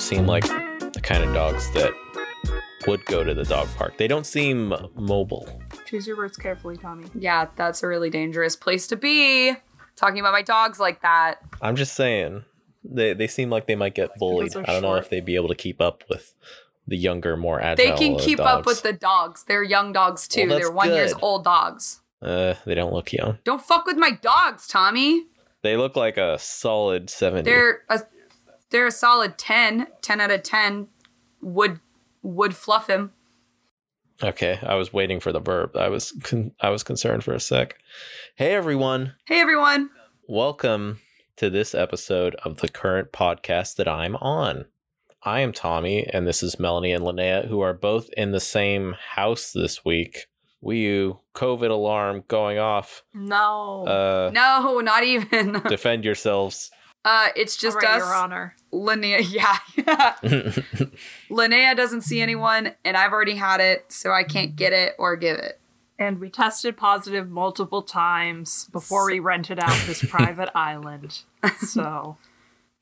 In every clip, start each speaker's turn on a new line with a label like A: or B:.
A: seem like the kind of dogs that would go to the dog park. They don't seem mobile.
B: Choose your words carefully, Tommy.
C: Yeah, that's a really dangerous place to be. Talking about my dogs like that.
A: I'm just saying. They they seem like they might get bullied. I don't know if they'd be able to keep up with the younger, more agile.
C: They can keep up with the dogs. They're young dogs too.
A: Well,
C: They're one years old dogs.
A: Uh, they don't look young.
C: Don't fuck with my dogs, Tommy.
A: They look like a solid seventy.
C: They're a they're a solid 10. 10 out of 10 would would fluff him.
A: Okay, I was waiting for the verb. I was con- I was concerned for a sec. Hey everyone,
C: Hey everyone.
A: welcome to this episode of the current podcast that I'm on. I am Tommy, and this is Melanie and Linnaea, who are both in the same house this week. Wee you, COVID alarm going off.
B: No.
A: Uh,
C: No, not even.
A: defend yourselves.
C: Uh it's just
B: All right,
C: us.
B: Your Honor.
C: Linnaea, yeah. Linnaea doesn't see anyone, and I've already had it, so I can't get it or give it.
B: And we tested positive multiple times before we rented out this private island. So,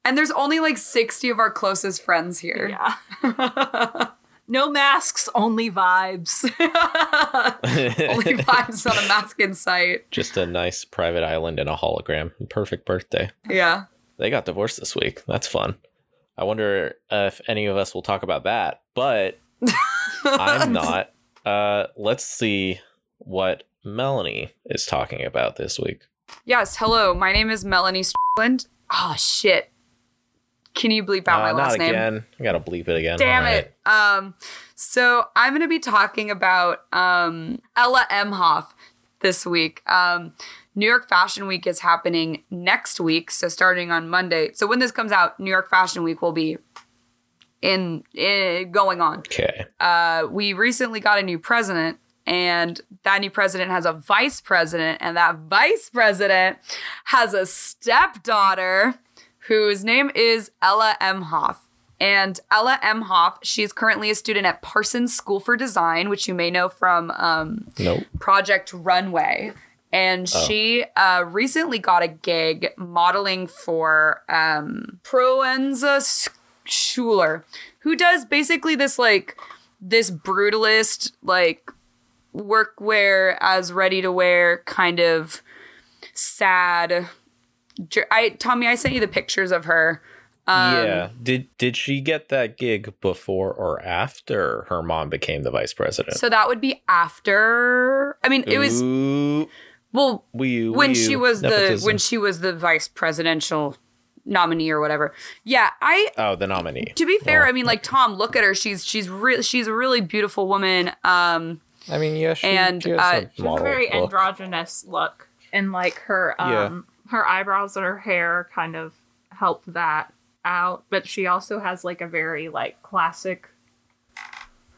C: And there's only like 60 of our closest friends here.
B: yeah. no masks, only vibes.
C: only vibes on a mask in sight.
A: Just a nice private island and a hologram. Perfect birthday.
C: Yeah.
A: They got divorced this week. That's fun. I wonder if any of us will talk about that, but I'm not. Uh, let's see what Melanie is talking about this week.
C: Yes, hello. My name is Melanie Strickland. Oh shit. Can you bleep out my
A: Uh,
C: last
A: not
C: name?
A: again. I gotta bleep it again.
C: Damn
A: right.
C: it. Um, so I'm gonna be talking about um Ella Emhoff this week. Um, New York Fashion Week is happening next week, so starting on Monday. So when this comes out, New York Fashion Week will be in, in going on.
A: Okay.
C: Uh, we recently got a new president, and that new president has a vice president, and that vice president has a stepdaughter whose name is Ella Emhoff. And Ella Emhoff, she's currently a student at Parsons School for Design, which you may know from um,
A: Nope.
C: Project Runway. And
A: Oh.
C: she uh, recently got a gig modeling for um, Proenza Schouler, who does basically this like this brutalist like workwear as ready to wear kind of sad. I Tommy, I sent you the pictures of her. Um,
A: yeah. Did did she get that gig before or after her mom became the vice president?
C: So that would be after. I mean, it was
A: Ooh,
C: well
A: wee you,
C: when
A: wee
C: she
A: you.
C: was the when she was the vice presidential nominee or whatever. Yeah, I
A: oh the nominee.
C: to be fair,
A: Well,
C: I mean like Tom, look at her. She's she's really she's a really beautiful woman. Um
A: I mean, yeah, she,
C: And,
A: she has
C: uh,
A: a
B: She has a very
A: look.
B: androgynous look. And like her
A: Yeah.
B: um her eyebrows and her hair kind of help that out. But she also has like a very like classic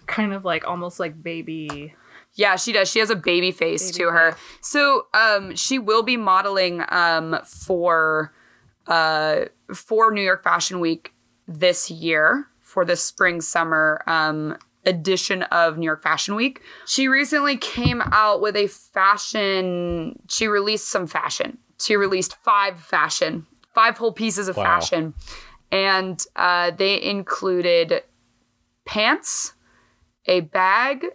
B: kind of like almost like baby
C: Yeah, she does. She has a baby face
B: Baby
C: to her.
B: face.
C: So, um, she will be modeling um for uh for New York Fashion Week this year for the spring summer um edition of New York Fashion Week. She recently came out with a fashion. She released some fashion. She released five fashion, five whole pieces of
A: Wow.
C: fashion, and uh, they included pants, a bag,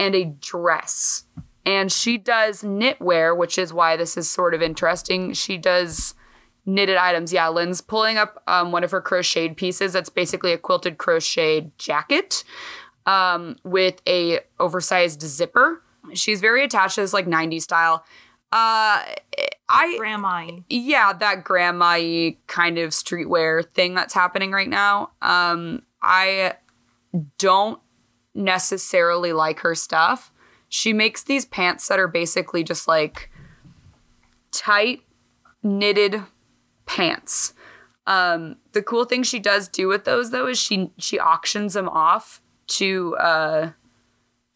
C: and a dress. And she does knitwear, which is why this is sort of interesting. She does knitted items. Yeah, Lynn's pulling up um, one of her crocheted pieces. That's basically a quilted crocheted jacket um, with a oversized zipper. She's very attached to this like 90s style. Uh, I
B: grandma
C: yeah, that grandma kind of streetwear thing that's happening right now. Um, I don't necessarily like her stuff. She makes these pants that are basically just like tight knitted pants. Um, the cool thing she does do with those though is she she auctions them off to uh,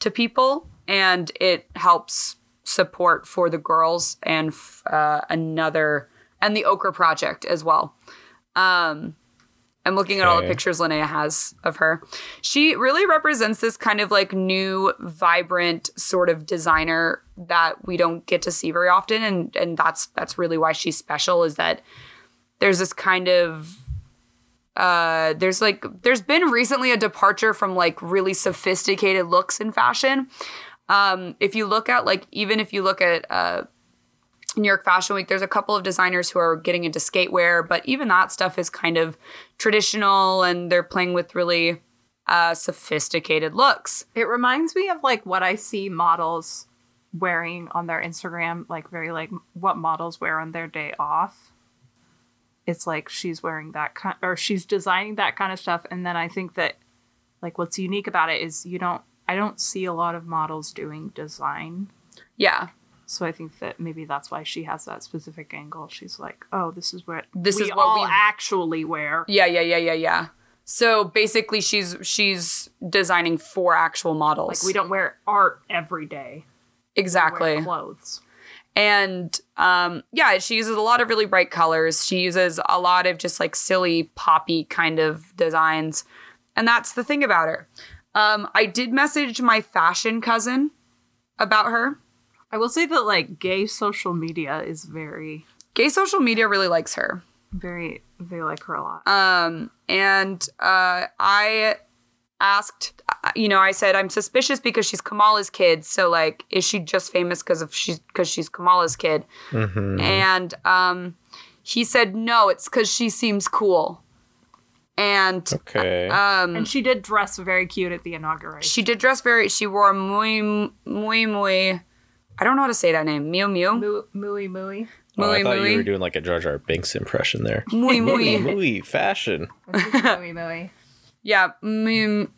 C: to people, and it helps support for the girls and uh, another and the Ochre Project as well. Um, I'm looking at all the pictures Linnaea has of her. She really represents this kind of like new, vibrant sort of designer that we don't get to see very often, and and that's that's really why she's special. Is that there's this kind of uh, there's like there's been recently a departure from like really sophisticated looks in fashion. Um, if you look at like even if you look at uh, New York Fashion Week, there's a couple of designers who are getting into skatewear, but even that stuff is kind of traditional and they're playing with really uh, sophisticated looks.
B: It reminds me of like what I see models wearing on their Instagram, like very like what models wear on their day off. It's like she's wearing that kind or she's designing that kind of stuff and then I think that like what's unique about it is you don't I don't see a lot of models doing design.
C: Yeah,
B: So I think that maybe that's why she has that specific angle. She's like, "Oh, this is what
C: This
B: we
C: is what
B: all
C: we-
B: actually wear."
C: yeah, yeah, yeah, yeah, yeah. So basically, she's she's designing for actual models.
B: Like we don't wear art every day.
C: Exactly.
B: clothes.
C: And um, yeah, she uses a lot of really bright colors. She uses a lot of just like silly, poppy kind of designs. And that's the thing about her. Um, I did message my fashion cousin about her.
B: I will say that like gay social media is very,
C: Gay social media really likes her.
B: very. They like her a lot.
C: Um, and uh, I asked, uh, you know, I said I'm suspicious because she's Kamala's kid. So like, is she just famous because of she's because she's Kamala's kid?
A: Mhm.
C: And um, he said no, it's because she seems cool. And
A: Okay.
C: um,
B: and she did dress very cute at the inauguration.
C: she did dress very. She wore muy muy muy. I don't know how to say that name. Mew mew.
B: Moo, mooey mooey.
A: oh, I
C: muy,
A: thought you were doing like a Jar Jar Binks impression there.
C: Muy
A: Muy,
C: muy.
A: muy fashion.
B: This is mooey mooey.
C: Yeah. Mew.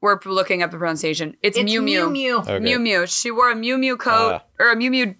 C: We're looking up the pronunciation. It's,
B: It's
C: Mew Mew.
B: Mew.
A: Okay.
C: Mew Mew. She wore a Miu Miu coat
A: Ah.
C: or a Miu Miu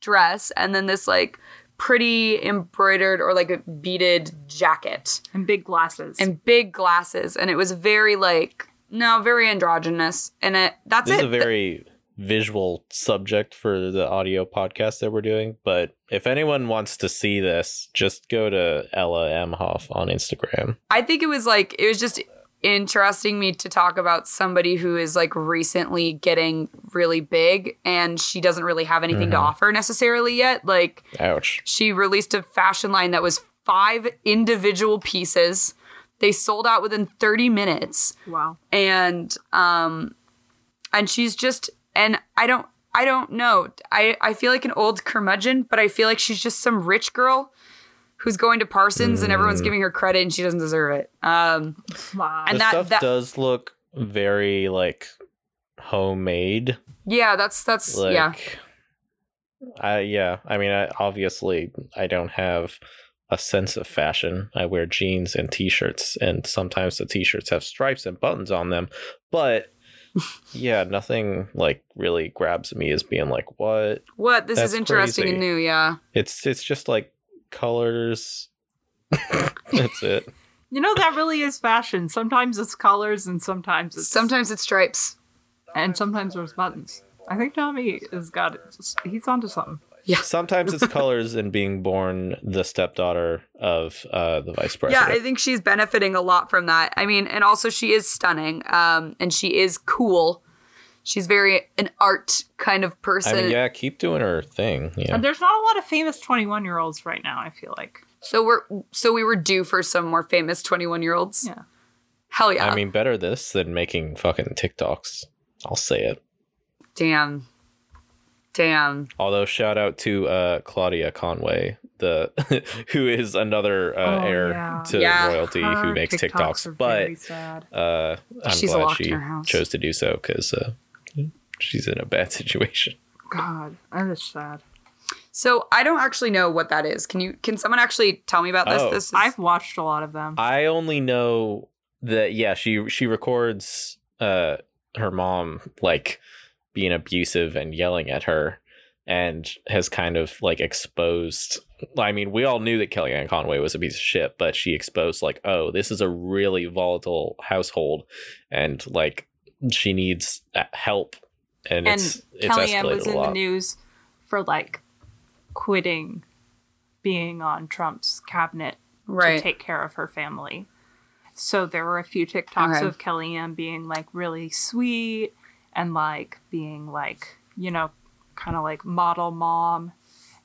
C: dress and then this like pretty embroidered or like a beaded jacket
B: and big glasses.
C: and big glasses and it was very like no, very androgynous. And it that's
A: This
C: it.
A: is a very visual subject for the audio podcast that we're doing, but if anyone wants to see this, just go to Ella Emhoff on Instagram.
C: I think it was like it was just interesting me to talk about somebody who is like recently getting really big and she doesn't really have anything to
A: Mhm.
C: offer necessarily yet. Like
A: Ouch.
C: she released a fashion line that was five individual pieces. They sold out within 30 minutes.
B: wow.
C: And um and she's just and I don't I don't know. I I feel like an old curmudgeon, but I feel like she's just some rich girl who's going to Parsons and everyone's
A: Mm.
C: giving her credit and she doesn't deserve it. Um
B: Wow.
C: And
A: the
C: that-
A: stuff
C: that-
A: does look very like homemade.
C: yeah, that's that's
A: Like,
C: yeah.
A: I yeah. I mean, I, obviously, I don't have a sense of fashion. I wear jeans and t-shirts, and sometimes the t-shirts have stripes and buttons on them. But yeah, nothing like really grabs me as being like, what?
C: What? This
A: That's
C: is interesting
A: crazy.
C: and new, yeah.
A: It's it's just like colors. That's it.
B: You know that really is fashion. Sometimes it's colors and sometimes it's
C: Sometimes it's stripes.
B: and sometimes there's buttons. I think Tommy has got it. He's onto something.
A: Sometimes it's colors and being born the stepdaughter of uh, the vice president. Yeah.
C: I think she's benefiting a lot from that. I mean, and also she is stunning. Um, and she is cool. She's very an art kind of
A: I
C: person.
A: mean, yeah, keep doing her thing. Yeah.
B: And there's not a lot of famous 21 year olds right now. I feel like.
C: So we're so we were due for some more famous twenty one year olds.
B: Yeah.
C: Hell yeah!
A: I mean, better this than making fucking TikToks. I'll say it.
C: damn, damn.
A: Although, shout out to uh, Claudia Conway, the who is another uh,
B: Oh,
A: heir
B: yeah.
A: to
C: Yeah.
A: royalty who makes
B: TikToks
A: TikToks. But uh, I'm
C: She's
A: glad she chose to do so because uh, she's in a bad situation.
B: God, that is sad.
C: So I don't actually know what that is. Can you? Can someone actually tell me about this?
A: Oh.
C: This is,
B: I've watched a lot of them.
A: I only know that yeah, she she records uh her mom like being abusive and yelling at her and has kind of like exposed I mean, we all knew that Kellyanne Conway was a piece of shit, but she exposed like, oh, this is a really volatile household and like she needs uh, help and,
B: and
A: it's it's
B: Kellyanne
A: escalated
B: was in the news for like quitting being on Trump's cabinet
C: right.
B: to take care of her family. So there were a few TikToks
C: Okay.
B: of Kellyanne being like really sweet and like being like, you know, kind of like model mom.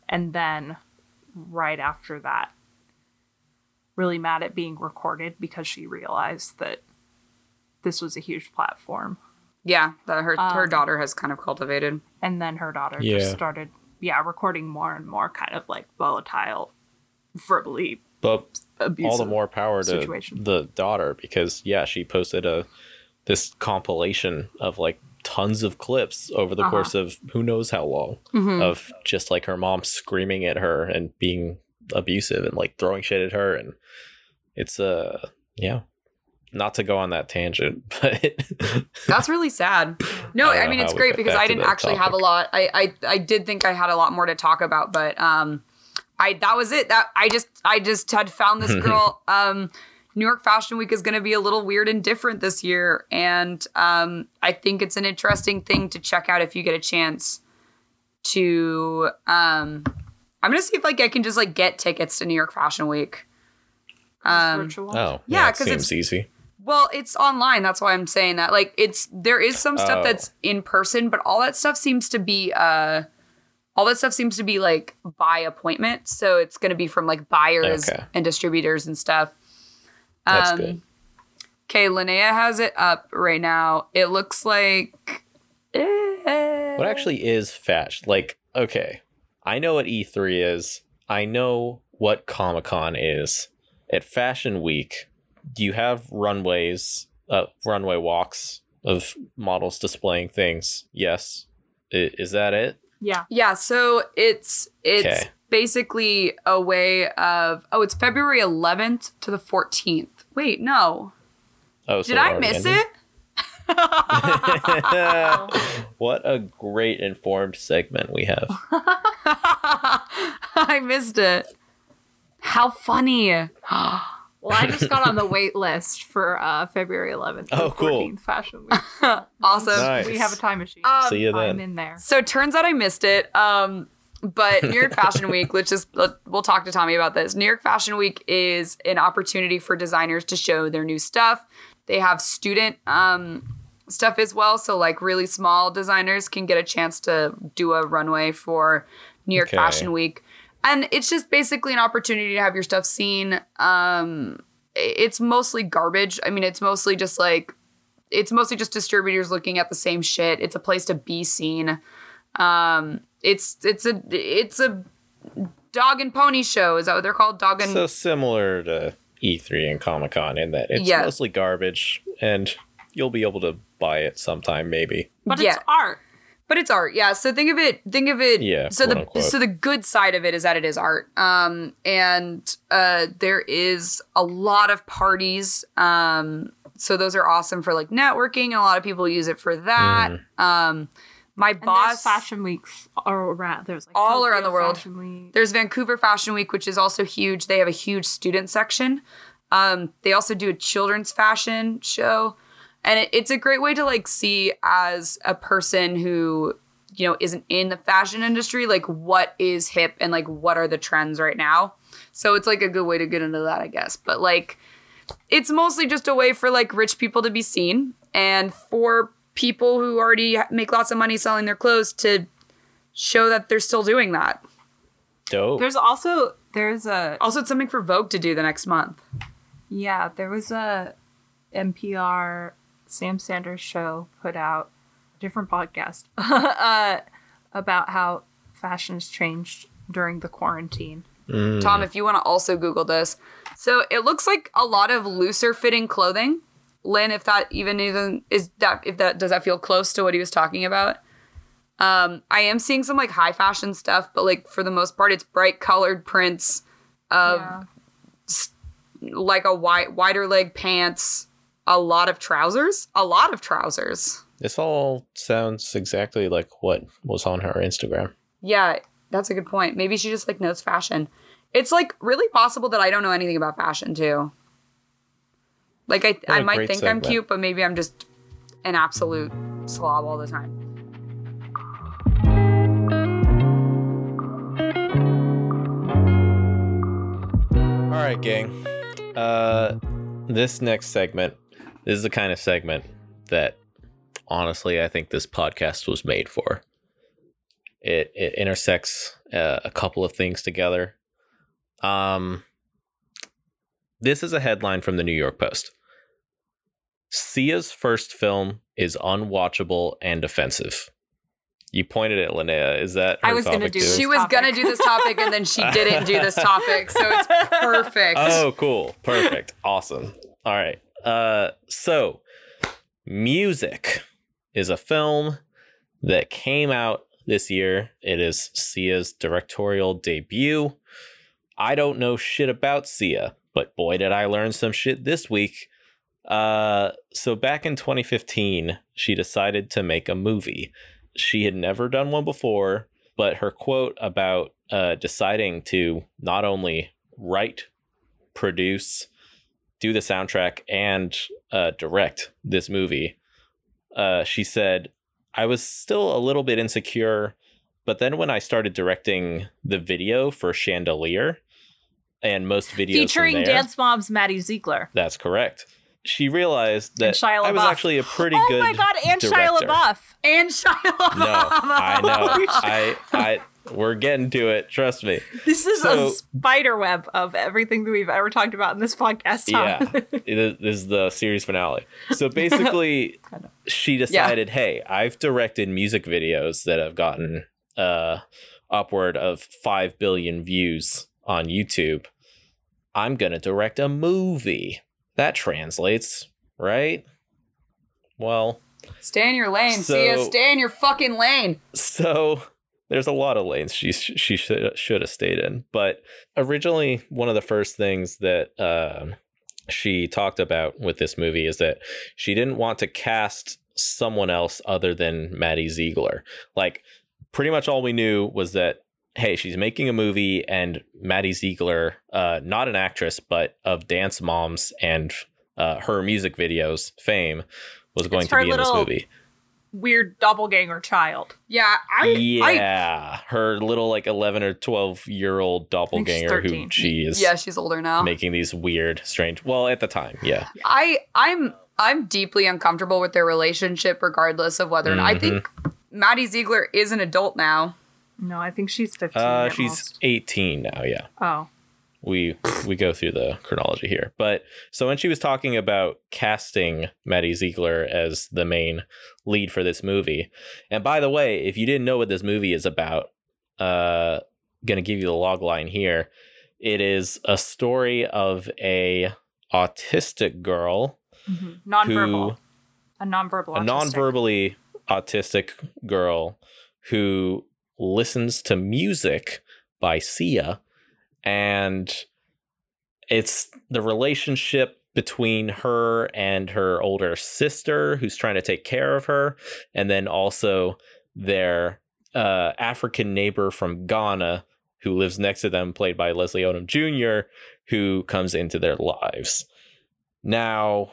B: And then right after that, really mad at being recorded because she realized that this was a huge platform.
C: Yeah, that her her
B: Um,
C: daughter has kind of cultivated.
B: And then her daughter
A: Yeah.
B: just started, yeah, recording more and more kind of like volatile, verbally
A: But
B: abusive.
A: all the more power to
B: situation.
A: the daughter because yeah, she posted a this compilation of like tons of clips over the
B: Uh-huh.
A: course of who knows how long
C: Mhm.
A: of just like her mom screaming at her and being abusive and like throwing shit at her and it's uh yeah not to go on that tangent but
C: That's really sad. No,
A: I
C: I, mean it's great because I didn't actually have a lot. I, I I did think I had a lot more to talk about, but um, I that was it. That I just I just had found this girl. um, New York Fashion Week is going to be a little weird and different this year, and um, I think it's an interesting thing to check out if you get a chance to. Um, I'm gonna see if like I can just like get tickets to New York Fashion Week. Um,
A: oh
C: Yeah,
A: yeah, it
C: 'cause it's-
A: easy
C: Well, it's online. That's why I'm saying that. Like, it's there is some stuff
A: Oh.
C: that's in person, but all that stuff seems to be uh, all that stuff seems to be like by appointment. So it's going to be from like buyers
A: Okay.
C: and distributors and stuff.
A: That's
C: Um,
A: good
C: Okay, Linnaea has it up right now. It looks like. eh,
A: What actually is fashion? Like, okay, I know what E3 is. I know what Comic Con is. At Fashion Week, do you have runways, uh, runway walks of models displaying things? Yes. I- is that it?
B: Yeah.
C: Yeah, so it's it's
A: Okay.
C: basically a way of oh, it's February 11th to the 14th. Wait, no.
A: Oh, so
C: Did I miss
A: ended?
C: it?
A: what a great informed segment we have.
C: I missed it. How funny.
B: Well, I just got on the wait list for uh, February 11th.
A: Oh, cool.
B: Fashion Week.
C: awesome.
A: Nice.
B: We have a time machine.
C: Um,
A: See you then.
B: I'm
A: then.
B: in there.
C: So it turns out I missed it. Um, but New York Fashion Week, let's just let, we'll talk to Tommy about this. New York Fashion Week is an opportunity for designers to show their new stuff. They have student um, stuff as well, so like really small designers can get a chance to do a runway for New York
A: Okay.
C: Fashion Week, and it's just basically an opportunity to have your stuff seen. Um, it's mostly garbage. I mean, it's mostly just like it's mostly just distributors looking at the same shit. It's a place to be seen. Um, it's it's a it's a dog and pony show. Is that what they're called? Dog and
A: So similar to E3 and Comic Con in that it's
C: Yeah.
A: mostly garbage and you'll be able to buy it sometime, maybe.
B: But
C: yeah.
B: it's art.
C: but it's art. Yeah. So think of it. Think of it.
A: Yeah,
C: So the
A: unquote.
C: so the good side of it is that it is art. Um, and uh, there is a lot of parties. Um, so those are awesome for like networking. and A lot of people use it for that.
A: Mm.
C: Um, my
B: And
C: boss
B: fashion weeks all around. There's like
C: All
B: Tokyo
C: around the world.
B: Fashion Week.
C: There's Vancouver Fashion Week, which is also huge. They have a huge student section. Um, they also do a children's fashion show, and it, it's a great way to like see as a person who you know isn't in the fashion industry, like what is hip and like what are the trends right now. So it's like a good way to get into that, I guess. But like, it's mostly just a way for like rich people to be seen and for people who already make lots of money selling their clothes to show that they're still doing that.
A: Dope.
B: There's also there's a
C: Also, it's something for Vogue to do the next month.
B: yeah there was a NPR Sam Sanders show put out a different podcast uh, about how fashion's changed during the quarantine.
A: Mm.
C: Tom, if you want to also Google this. So it looks like a lot of looser fitting clothing. Lynn, if that even even is that if that does that feel close to what he was talking about? Um, I am seeing some like high fashion stuff, but like for the most part, it's bright colored prints of
B: yeah.
C: like a wide wider leg pants, a lot of trousers, a lot of trousers.
A: This all sounds exactly like what was on her Instagram.
C: Yeah, that's a good point. Maybe she just like knows fashion. It's like really possible that I don't know anything about fashion too. Like I, I might think I'm cute, but maybe I'm just an absolute slob all the time.
A: All right, gang. Uh, this next segment this is the kind of segment that honestly I think this podcast was made for. It it intersects uh, a couple of things together. Um, This is a headline from the New York Post. Sia's first film is unwatchable and offensive. You pointed at Linnaea. Is that
B: I was gonna do.
C: She was gonna do this topic and then she didn't do this topic, so it's perfect.
A: Oh, cool. Perfect. awesome. All right. Uh so Music is a film that came out this year. It is Sia's directorial debut. I don't know shit about Sia, but boy did I learn some shit this week. Uh so back in 2015, she decided to make a movie. She had never done one before, but her quote about uh deciding to not only write produce, do the soundtrack, and uh, direct this movie. Uh, she said, I was still a little bit insecure, but then when I started directing the video for Chandelier, and most videos
B: Featuring
A: there,
B: Dance Mom's Maddie Ziegler.
A: that's correct. She realized that
B: Shia
A: I was actually a pretty
B: oh
A: good.
B: Oh my god, and Shia
A: director.
B: LaBeouf.
C: And Shia LaBeouf.
A: No, I know. I, I, we're getting to it. Trust me.
B: This is
A: So-
B: a spider web of everything that we've ever talked about in this podcast. Tom.
A: Yeah. It is- this is the series finale. So basically, she decided, hey, I've directed music videos that have gotten uh, upward of 5 billion views on YouTube. I'm going to direct a movie. That translates, right? Well,
C: Stay in your lane,
A: So-
C: Sia. Stay in your fucking lane.
A: so there's a lot of lanes she she should should have stayed in. But originally, one of the first things that um, she talked about with this movie is that she didn't want to cast someone else other than Maddie Ziegler. Like, pretty much all we knew was that hey, she's making a movie, and Maddie Ziegler, uh, not an actress, but of Dance Moms and uh, her music videos fame, was going
B: It's
A: to be in this movie.
B: Weird doppelganger child.
C: Yeah, I, I
A: yeah, her little like eleven or twelve year old doppelganger who
B: 13.
A: she is
C: yeah, she's older now.
A: making these weird, strange. Well, at the time, yeah,
C: I I'm I'm deeply uncomfortable with their relationship, regardless of whether. or not I think Maddie Ziegler is an adult now.
B: No, I think she's 15.
A: uh, she's
B: most.
A: eighteen now. Yeah,
B: Oh.
A: we we go through the chronology here, but so when she was talking about casting Maddie Ziegler as the main lead for this movie, and by the way, if you didn't know what this movie is about, uh, gonna give you the log line here. It is a story of a autistic girl
B: Mhm. Nonverbal.
A: who
B: a nonverbal.
A: a
B: autistic.
A: non-verbally autistic girl who listens to music by Sia and it's the relationship between her and her older sister who's trying to take care of her and then also their uh, African neighbor from Ghana who lives next to them played by Leslie Odom Jr. who comes into their lives. Now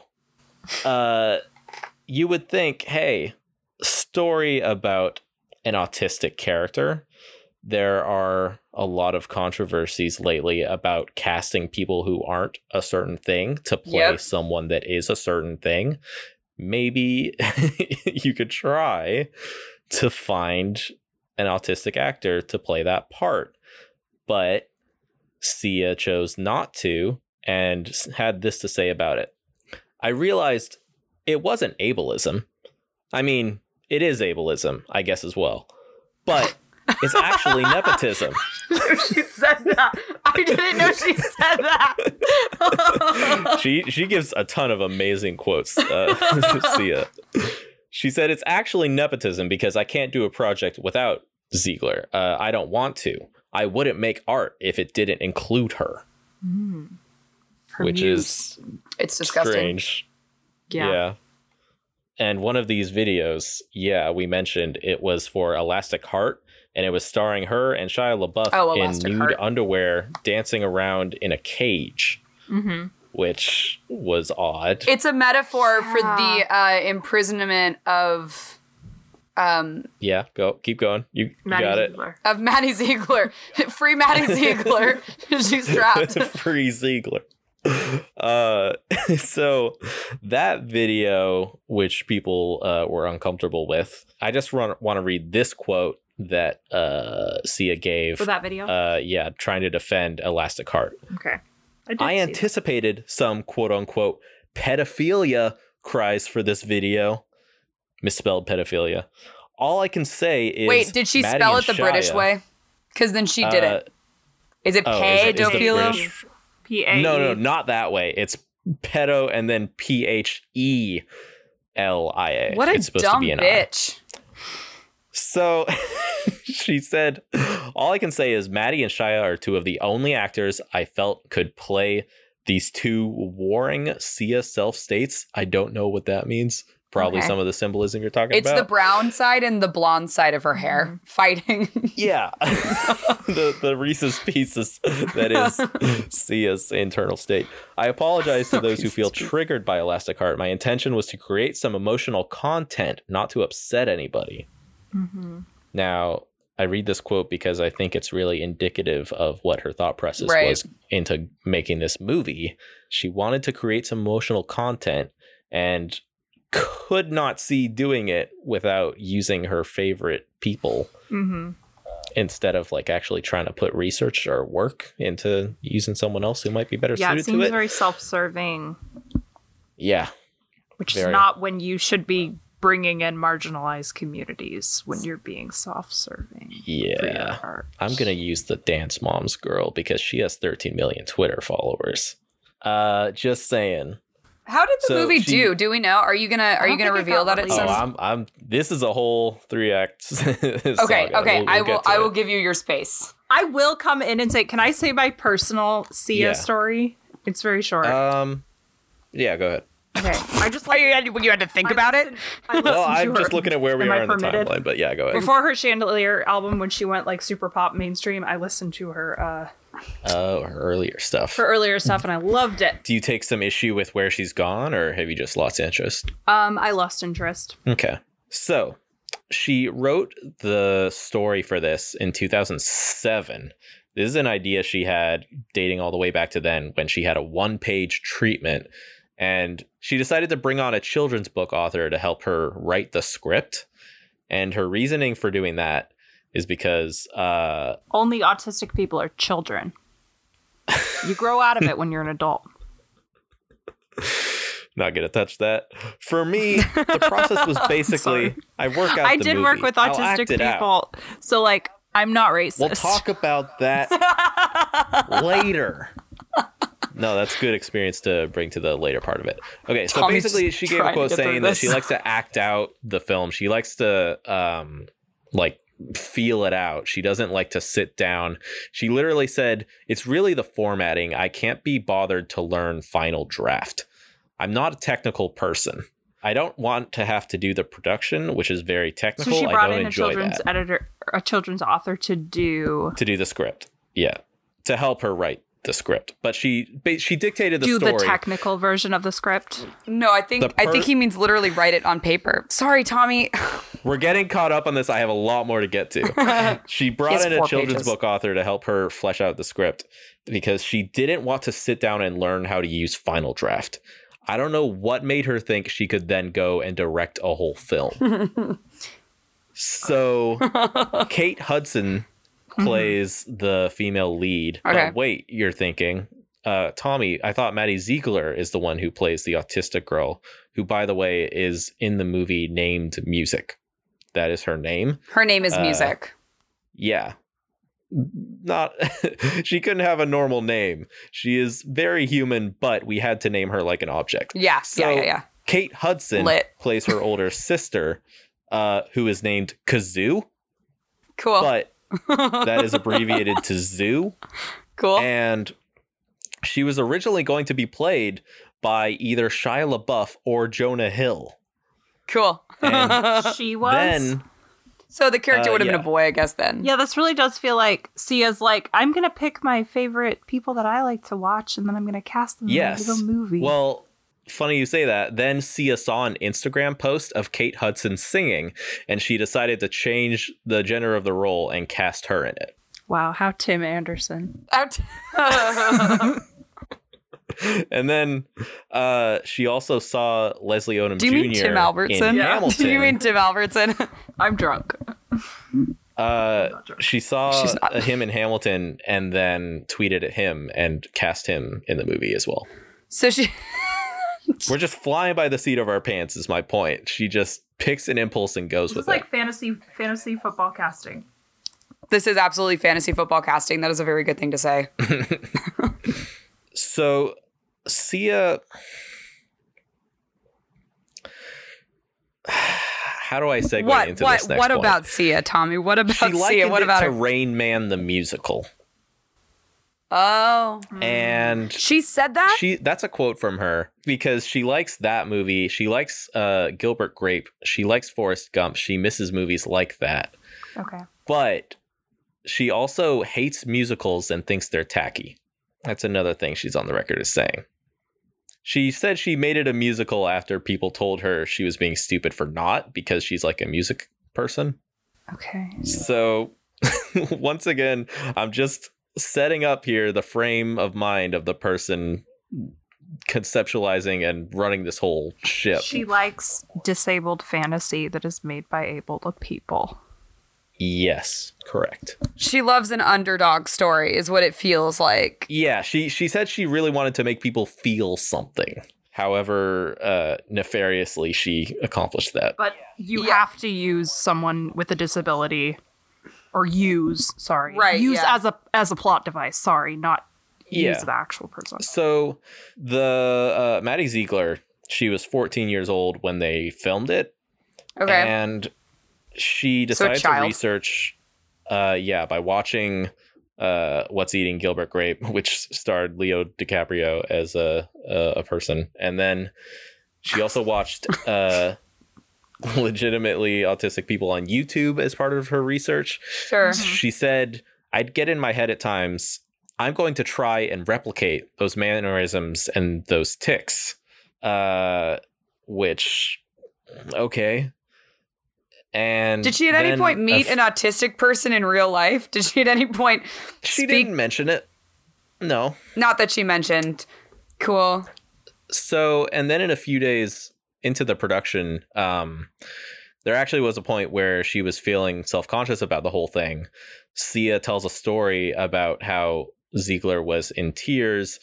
A: uh you would think, hey, story about an autistic character. There are a lot of controversies lately about casting people who aren't a certain thing to play
C: Yep.
A: someone that is a certain thing. Maybe you could try to find an autistic actor to play that part. But Sia chose not to and had this to say about it. I realized it wasn't ableism. I mean, it is ableism, I guess, as well. But it's actually nepotism.
C: she said that. I didn't know she said that.
A: She she gives a ton of amazing quotes. Uh, Sia. She said it's actually nepotism because I can't do a project without Ziegler. Uh, I don't want to. I wouldn't make art if it didn't include her,
B: Mm. Her
A: which
B: muse.
A: is
C: it's disgusting.
A: strange.
B: yeah.
A: Yeah. And one of these videos, yeah, we mentioned it was for Elastic Heart, and it was starring her and Shia LaBeouf
C: Oh,
A: in nude
C: Heart.
A: underwear dancing around in a cage,
B: Mm-hmm.
A: which was odd.
C: It's a metaphor for the uh, imprisonment of um
A: yeah, go keep going. You, you
B: Maddie
A: got it.
B: Ziegler.
C: of Maddie Ziegler. Free Maddie Ziegler. She's trapped.
A: Free Ziegler. Uh, so that video, which people uh, were uncomfortable with, I just want to read this quote that uh, Sia gave
B: For that video?
A: uh yeah trying to defend elastic heart
B: okay. did
A: I
B: see that.
A: anticipated some quote unquote pedophilia cries for this video. Misspelled pedophilia. All I can say is
C: Wait, did she
A: Maddie
C: spell it the British way? Because then she did
A: Uh,
C: it. Is it
A: oh, is it- is
C: pedophilia?
B: P A.
A: No, no, not that way. It's pedo and then P H E L I A.
C: What a
A: it's supposed
C: dumb
A: to be an I.
C: bitch.
A: So she said, All I can say is Maddie and Shia are two of the only actors I felt could play these two warring Sia self states. I don't know what that means. Probably
C: Okay.
A: some of the symbolism you're talking
C: It's
A: about.
C: It's the brown side and the blonde side of her hair
A: Mm-hmm.
C: fighting.
A: yeah. the the Reese's pieces that is Sia's internal state. I apologize to those who feel triggered by Elastic Heart. My intention was to create some emotional content, not to upset anybody.
B: Mm-hmm.
A: Now, I read this quote because I think it's really indicative of what her thought process
C: Right.
A: was into making this movie. She wanted to create some emotional content and could not see doing it without using her favorite people
B: Mm-hmm.
A: instead of like actually trying to put research or work into using someone else who might be better
B: Yeah, it
A: suited
B: seems
A: to it.
B: very self-serving,
A: yeah.
B: which
A: Very.
B: is not when you should be bringing in marginalized communities when you're being self-serving.
A: Yeah. I'm going to use the Dance Moms girl because she has 13 million Twitter followers. Uh just saying.
C: How did the
A: So
C: movie
A: she-
C: do? Do we know? Are you gonna Are you gonna reveal that it
B: released.
A: Oh. I'm I'm this is a whole 3 acts.
C: Okay,
A: saga.
C: okay.
A: We'll-
C: I
A: we'll
C: will.
A: get to
C: I will give you your space.
B: I will come in and say, can I say my personal Sia
A: Yeah.
B: story? It's very short.
A: Um yeah, go ahead.
B: okay, I just like
C: you had, you had to think
B: I
C: about it.
B: listened- it.
A: well, I'm just looking at where we
B: Am
A: are
B: I
A: in the timeline, but yeah, go ahead.
B: Before her Chandelier album, when she went like super pop mainstream, I listened to her uh,
A: Oh, her earlier stuff.
B: her earlier stuff and I loved it.
A: Do you take some issue with where she's gone or have you just lost interest?
B: Um, I lost interest.
A: Okay. So she wrote the story for this in 2007. This is an idea she had dating all the way back to then when she had a one page treatment. And she decided to bring on a children's book author to help her write the script. And her reasoning for doing that is because uh,
B: Only autistic people are children. You grow out of it when you're an adult.
A: not gonna touch that. For me, the process was basically I work out.
B: I
A: the
B: did work with autistic
A: it out.
B: people, so like I'm not racist.
A: We'll talk about that later. No, that's good experience to bring to the later part of it. Okay, so
C: Tommy's
A: basically, she gave a quote saying that she likes to act out the film. She likes to um like feel it out. She doesn't like to sit down. She literally said, "It's really the formatting. I can't be bothered to learn final draft. I'm not a technical person." I don't want to have to do the production, which is very
B: so
A: technical.
B: she
A: I
B: brought
A: don't
B: in a children's
A: that.
B: editor, a children's author to do
A: to do the script. Yeah, to help her write the script. But she she dictated the
B: do
A: story.
B: the technical version of the script.
C: No, I think
A: The
C: I think he means literally write it on paper. Sorry, Tommy.
A: We're getting caught up on this. I have a lot more to get to. she brought in a children's
C: pages.
A: book author to help her flesh out the script because she didn't want to sit down and learn how to use Final Draft. I don't know what made her think she could then go and direct a whole film. so Kate Hudson plays the female lead.
C: Okay.
A: But wait, you're thinking, uh, Tommy, I thought Maddie Ziegler is the one who plays the autistic girl, who, by the way, is in the movie named Music. That is her name.
C: Her name is
A: Uh,
C: Music.
A: Yeah. Not, she couldn't have a normal name. She is very human, but we had to name her like an object.
C: Yeah,
A: so-
C: yeah, yeah, yeah.
A: Kate Hudson
C: Lit.
A: plays her older sister, uh, who is named Kazoo,
C: Cool.
A: but that is abbreviated to Zoo.
C: cool.
A: And she was originally going to be played by either Shia LaBeouf or Jonah Hill.
C: cool.
A: And
B: She was.
A: Then,
C: so the character
A: uh,
C: would have
A: yeah.
C: been a boy, I guess. Then.
B: yeah, this really does feel like Sia's like, I'm gonna pick my favorite people that I like to watch, and then I'm gonna cast them
A: yes.
B: in a little movie.
A: Well, funny you say that. Then Sia saw an Instagram post of Kate Hudson singing, and she decided to change the gender of the role and cast her in it.
B: wow, how Tim Anderson.
C: Out.
A: And then uh, she also saw Leslie Odom
C: Do you
A: Jr.
C: mean Tim Albertson?
A: in
B: Yeah.
A: Hamilton.
C: Do you mean Tim Albertson?
B: I'm drunk.
A: Uh, she saw him in Hamilton and then tweeted at him and cast him in the movie as well.
C: So she
A: We're just flying by the seat of our pants. Is my point. She just picks an impulse and goes
B: This is
A: with
B: like fantasy fantasy football casting.
C: This is absolutely fantasy football casting. That is a very good thing to say.
A: So, Sia. How do I segue
C: what
A: into
C: what
A: this next
C: what
A: point?
C: about Sia, Tommy? What about
A: she
C: Sia?
A: likened
C: What
A: it
C: about
A: to
C: her?
A: Rain Man the musical,
C: Oh,
A: and
C: she said that.
A: she that's a quote from her because she likes that movie. She likes uh, Gilbert Grape. She likes Forrest Gump. She misses movies like that,
B: Okay.
A: but she also hates musicals and thinks they're tacky. That's another thing she's on the record as saying. She said she made it a musical after people told her she was being stupid for not because she's like a music person.
B: Okay.
A: So, once again, I'm just setting up here the frame of mind of the person conceptualizing and running this whole ship.
B: She likes disabled fantasy that is made by able people.
A: yes, correct.
C: She loves an underdog story, is what it feels like.
A: Yeah, she she said she really wanted to make people feel something. However, uh, nefariously, she accomplished that.
B: But you
C: Yeah.
B: have to use someone with a disability or use, sorry.
C: Right,
B: Use
C: yeah.
B: as a as a plot device, sorry, not
A: Yeah.
B: use the actual person.
A: So the uh, Maddie Ziegler, she was 14 years old when they filmed it,
C: Okay.
A: and she
C: So
A: decided to research uh yeah by watching uh what's eating gilbert grape which starred leo dicaprio as a a, a person and then she also watched uh legitimately autistic people on youtube as part of her research
C: sure.
A: she said i'd get in my head at times i'm going to try and replicate those mannerisms and those ticks uh which okay and
C: Did she at any point meet
A: f-
C: an autistic person in real life? Did she at any point
A: she
C: speak?
A: didn't mention it no
C: Not that she mentioned. Cool.
A: so and then in a few days into the production um there actually was a point where she was feeling self-conscious about the whole thing sia tells a story about how ziegler was in tears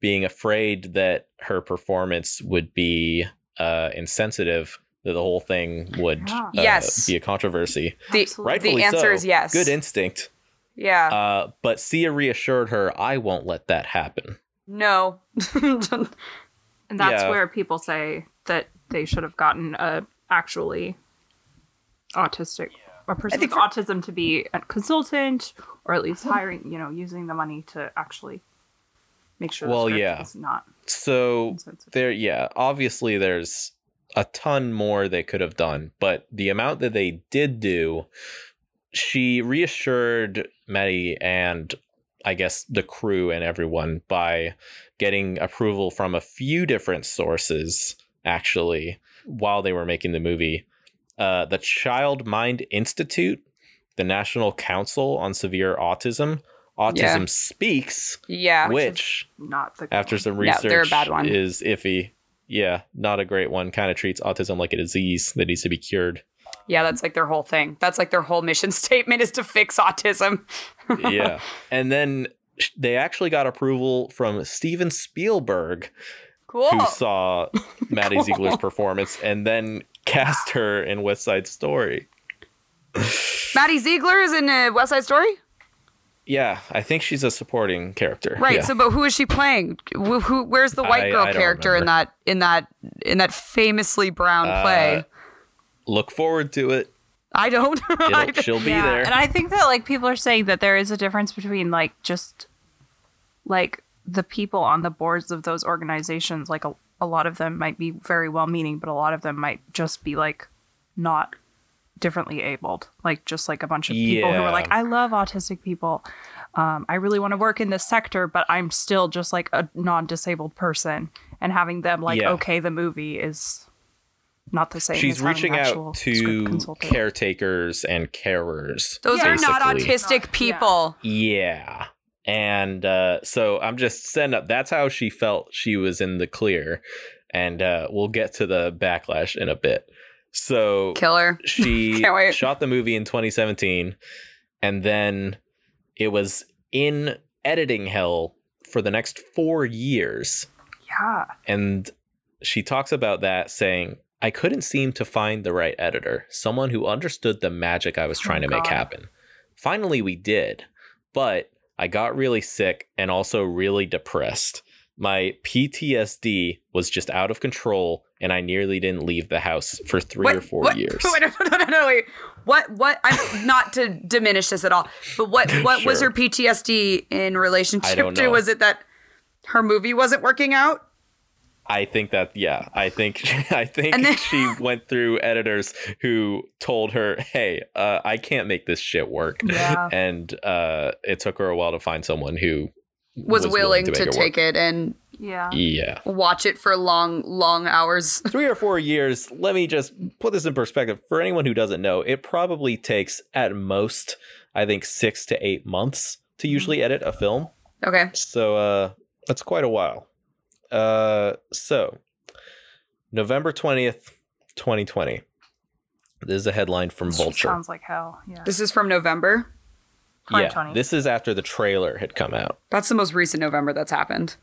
A: being afraid that her performance would be uh insensitive that the whole thing would
B: Yeah.
A: uh,
C: Yes.
A: be a controversy
C: The
A: rightfully
C: the answer
A: so.
C: is yes.
A: good instinct
C: Yeah.
A: uh but sia reassured her i won't let that happen
C: no.
B: And that's
A: Yeah.
B: where people say that they should have gotten a actually autistic a person
C: think
B: with
C: for-
B: autism to be a consultant or at least hiring, you know, using the money to actually make sure
A: Well, yeah.
B: is not
A: so there yeah obviously there's a ton more they could have done but the amount that they did do she reassured Maddie and I guess the crew and everyone by getting approval from a few different sources actually while they were making the movie uh, the Child Mind Institute the National Council on Severe Autism Autism
C: Yeah.
A: Speaks
C: yeah.
A: which
B: not the
A: after some
C: No,
A: research
C: they're a bad one.
A: is iffy. Yeah, not a great one. Kind of treats autism like a disease that needs to be cured.
C: Yeah, that's like their whole thing. That's like their whole mission statement is to fix autism.
A: yeah. And then they actually got approval from Steven Spielberg,
C: Cool.
A: who saw Maddie Ziegler's performance and then cast her in West Side Story.
C: Maddie Ziegler is in uh, West Side Story?
A: Yeah, I think she's a supporting character.
C: Right.
A: Yeah.
C: So, but who is she playing? Who, who where's the white girl
A: I don't
C: character in that in that in that famously brown
A: Uh,
C: play?
A: Look forward to it.
C: I don't. I
A: It'll, she'll be
B: Yeah,
A: there.
B: And I think that like people are saying that there is a difference between like just like the people on the boards of those organizations. Like a, a lot of them might be very well meaning, but a lot of them might just be like not differently abled. Like just like a bunch of people who are like, I love autistic people. Um, I really want to work in this sector, but I'm still just like a non-disabled person. And having them like,
A: Yeah.
B: okay, the movie is not the same.
A: She's
B: as
A: reaching out to caretakers and carers.
C: Those are not
A: basically.
C: autistic
B: Not-
C: people.
A: Yeah. And uh, so I'm just setting up. That's how she felt she was in the clear. And uh, we'll get to the backlash in a bit. So
C: Killer.
A: she shot the movie in 2017 and then it was in editing hell for the next 4 years
B: Yeah.
A: and she talks about that saying I couldn't seem to find the right editor, someone who understood the magic I was
B: Oh,
A: trying to make happen. Finally we did, but I got really sick and also really depressed. My PTSD was just out of control and I nearly didn't leave the house for 3 or 4
C: what,
A: years.
C: Wait, no, no, no, no, wait. What? What? I'm not to diminish this at all, but what? What was her PTSD in relationship to? Was it that her movie wasn't working out?
A: I think that yeah, I think I think
C: then-
A: she went through editors who told her, "Hey, uh, I can't make this shit work,"
B: Yeah.
A: and uh, it took her a while to find someone who
C: Was, willing, to,
A: make it
C: take it and
B: Yeah.
A: Yeah,
C: watch it for long, long hours.
A: three or four years. Let me just put this in perspective for anyone who doesn't know. It probably takes at most, I think, six to eight months to usually edit a film.
C: Okay.
A: So uh that's quite a while. Uh so November 20th, 2020. This is a headline from Vulture.
B: Sounds like hell. Yeah.
C: This is from November.
A: Yeah, this is after the trailer had come out.
C: That's the most recent November that's happened.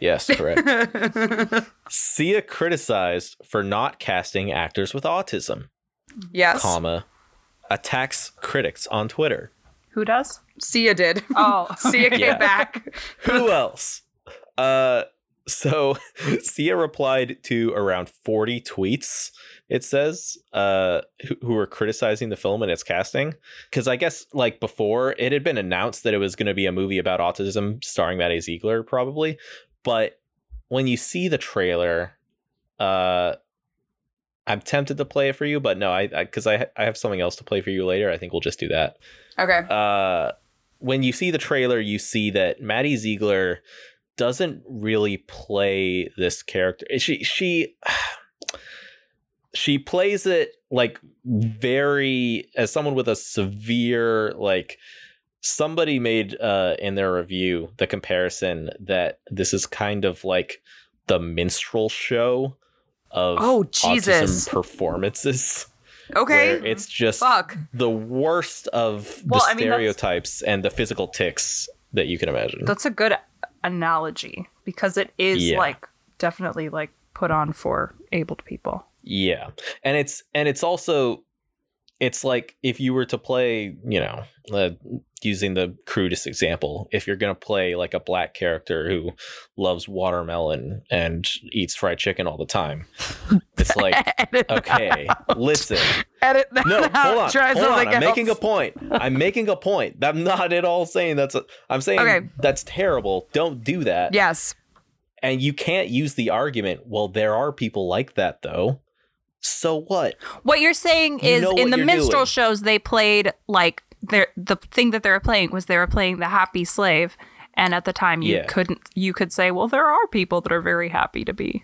A: Yes, correct. Sia criticized for not casting actors with autism,
C: Yes.
A: comma, attacks critics on Twitter.
B: Who does?
C: Sia did.
B: Oh.
C: Sia came
A: Yeah.
C: back.
A: Who else? Uh so Sia replied to around 40 tweets, it says, uh who, who were criticizing the film and its casting. Cause I guess like before it had been announced that it was gonna be a movie about autism starring Maddie Ziegler, probably. But when you see the trailer, uh I'm tempted to play it for you, but no, I because I, I have something else to play for you later. I think we'll just do that
C: Okay.
A: uh when you see the trailer you see that Maddie Ziegler doesn't really play this character she she she plays it like very as someone with a severe like somebody made uh in their review the comparison that this is kind of like the minstrel show of
C: Oh, Jesus.
A: performances
C: Okay.
A: it's just
C: Fuck.
A: the worst of
B: Well,
A: the
B: I mean,
A: stereotypes and the physical ticks that you can imagine.
B: That's a good analogy because it is
A: Yeah.
B: like definitely like put on for abled people.
A: yeah. And it's and it's also it's like if you were to play, you know, uh, using the crudest example, if you're going to play like a black character who loves watermelon and eats fried chicken all the time. It's like, okay, listen.
C: Edit that
A: No,
C: out.
A: hold on.
C: Try
A: hold on. I'm
C: else.
A: making a point. I'm making a point. I'm not at all saying that's. A, I'm saying
C: Okay.
A: that's terrible. Don't do that.
C: Yes.
A: And you can't use the argument. Well, there are people like that though. So what?
B: What you're saying
A: You
B: is in the minstrel
A: doing.
B: shows they played like their the thing that they were playing was they were playing the happy slave and at the time you
A: Yeah.
B: couldn't you could say well there are people that are very happy to be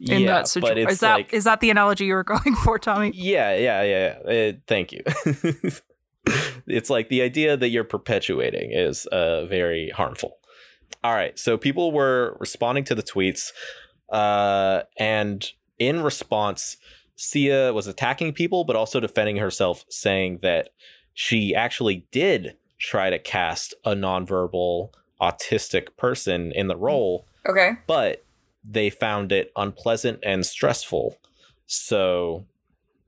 B: in
A: yeah,
B: that situation. Is that
A: like
B: is that the analogy you were going for, Tommy?
A: yeah, yeah, yeah. yeah. Uh, thank you. it's like the idea that you're perpetuating is uh, very harmful. All right, so people were responding to the tweets, uh, and in response, Sia was attacking people, but also defending herself, saying that she actually did try to cast a nonverbal autistic person in the role,
C: Okay.
A: but they found it unpleasant and stressful. So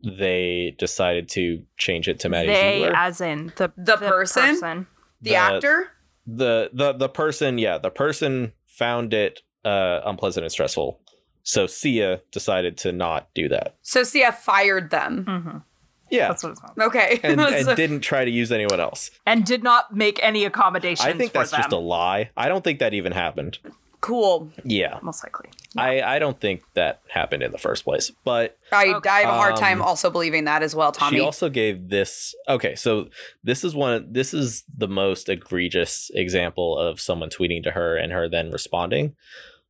A: they decided to change it to Maddie
B: they
A: Ziegler.
B: as in the
C: The person? The,
A: The-
C: actor?
A: the the the person, yeah, the person found it uh unpleasant and stressful. So Sia decided to not do that.
C: So Sia fired them.
B: hmm
A: Yeah.
B: That's what it's called.
C: Okay.
A: And, and didn't try to use anyone else.
B: And did not make any accommodations.
A: I think
B: for
A: that's just a lie. I don't think that even happened.
C: cool.
A: Yeah.
B: most likely.
A: I, I don't think that happened in the first place. But
C: I,
B: Okay.
C: I have a hard time
A: Um,
C: also believing that as well, Tommy.
A: She also gave this. Okay, so this is one. This is the most egregious example of someone tweeting to her and her then responding.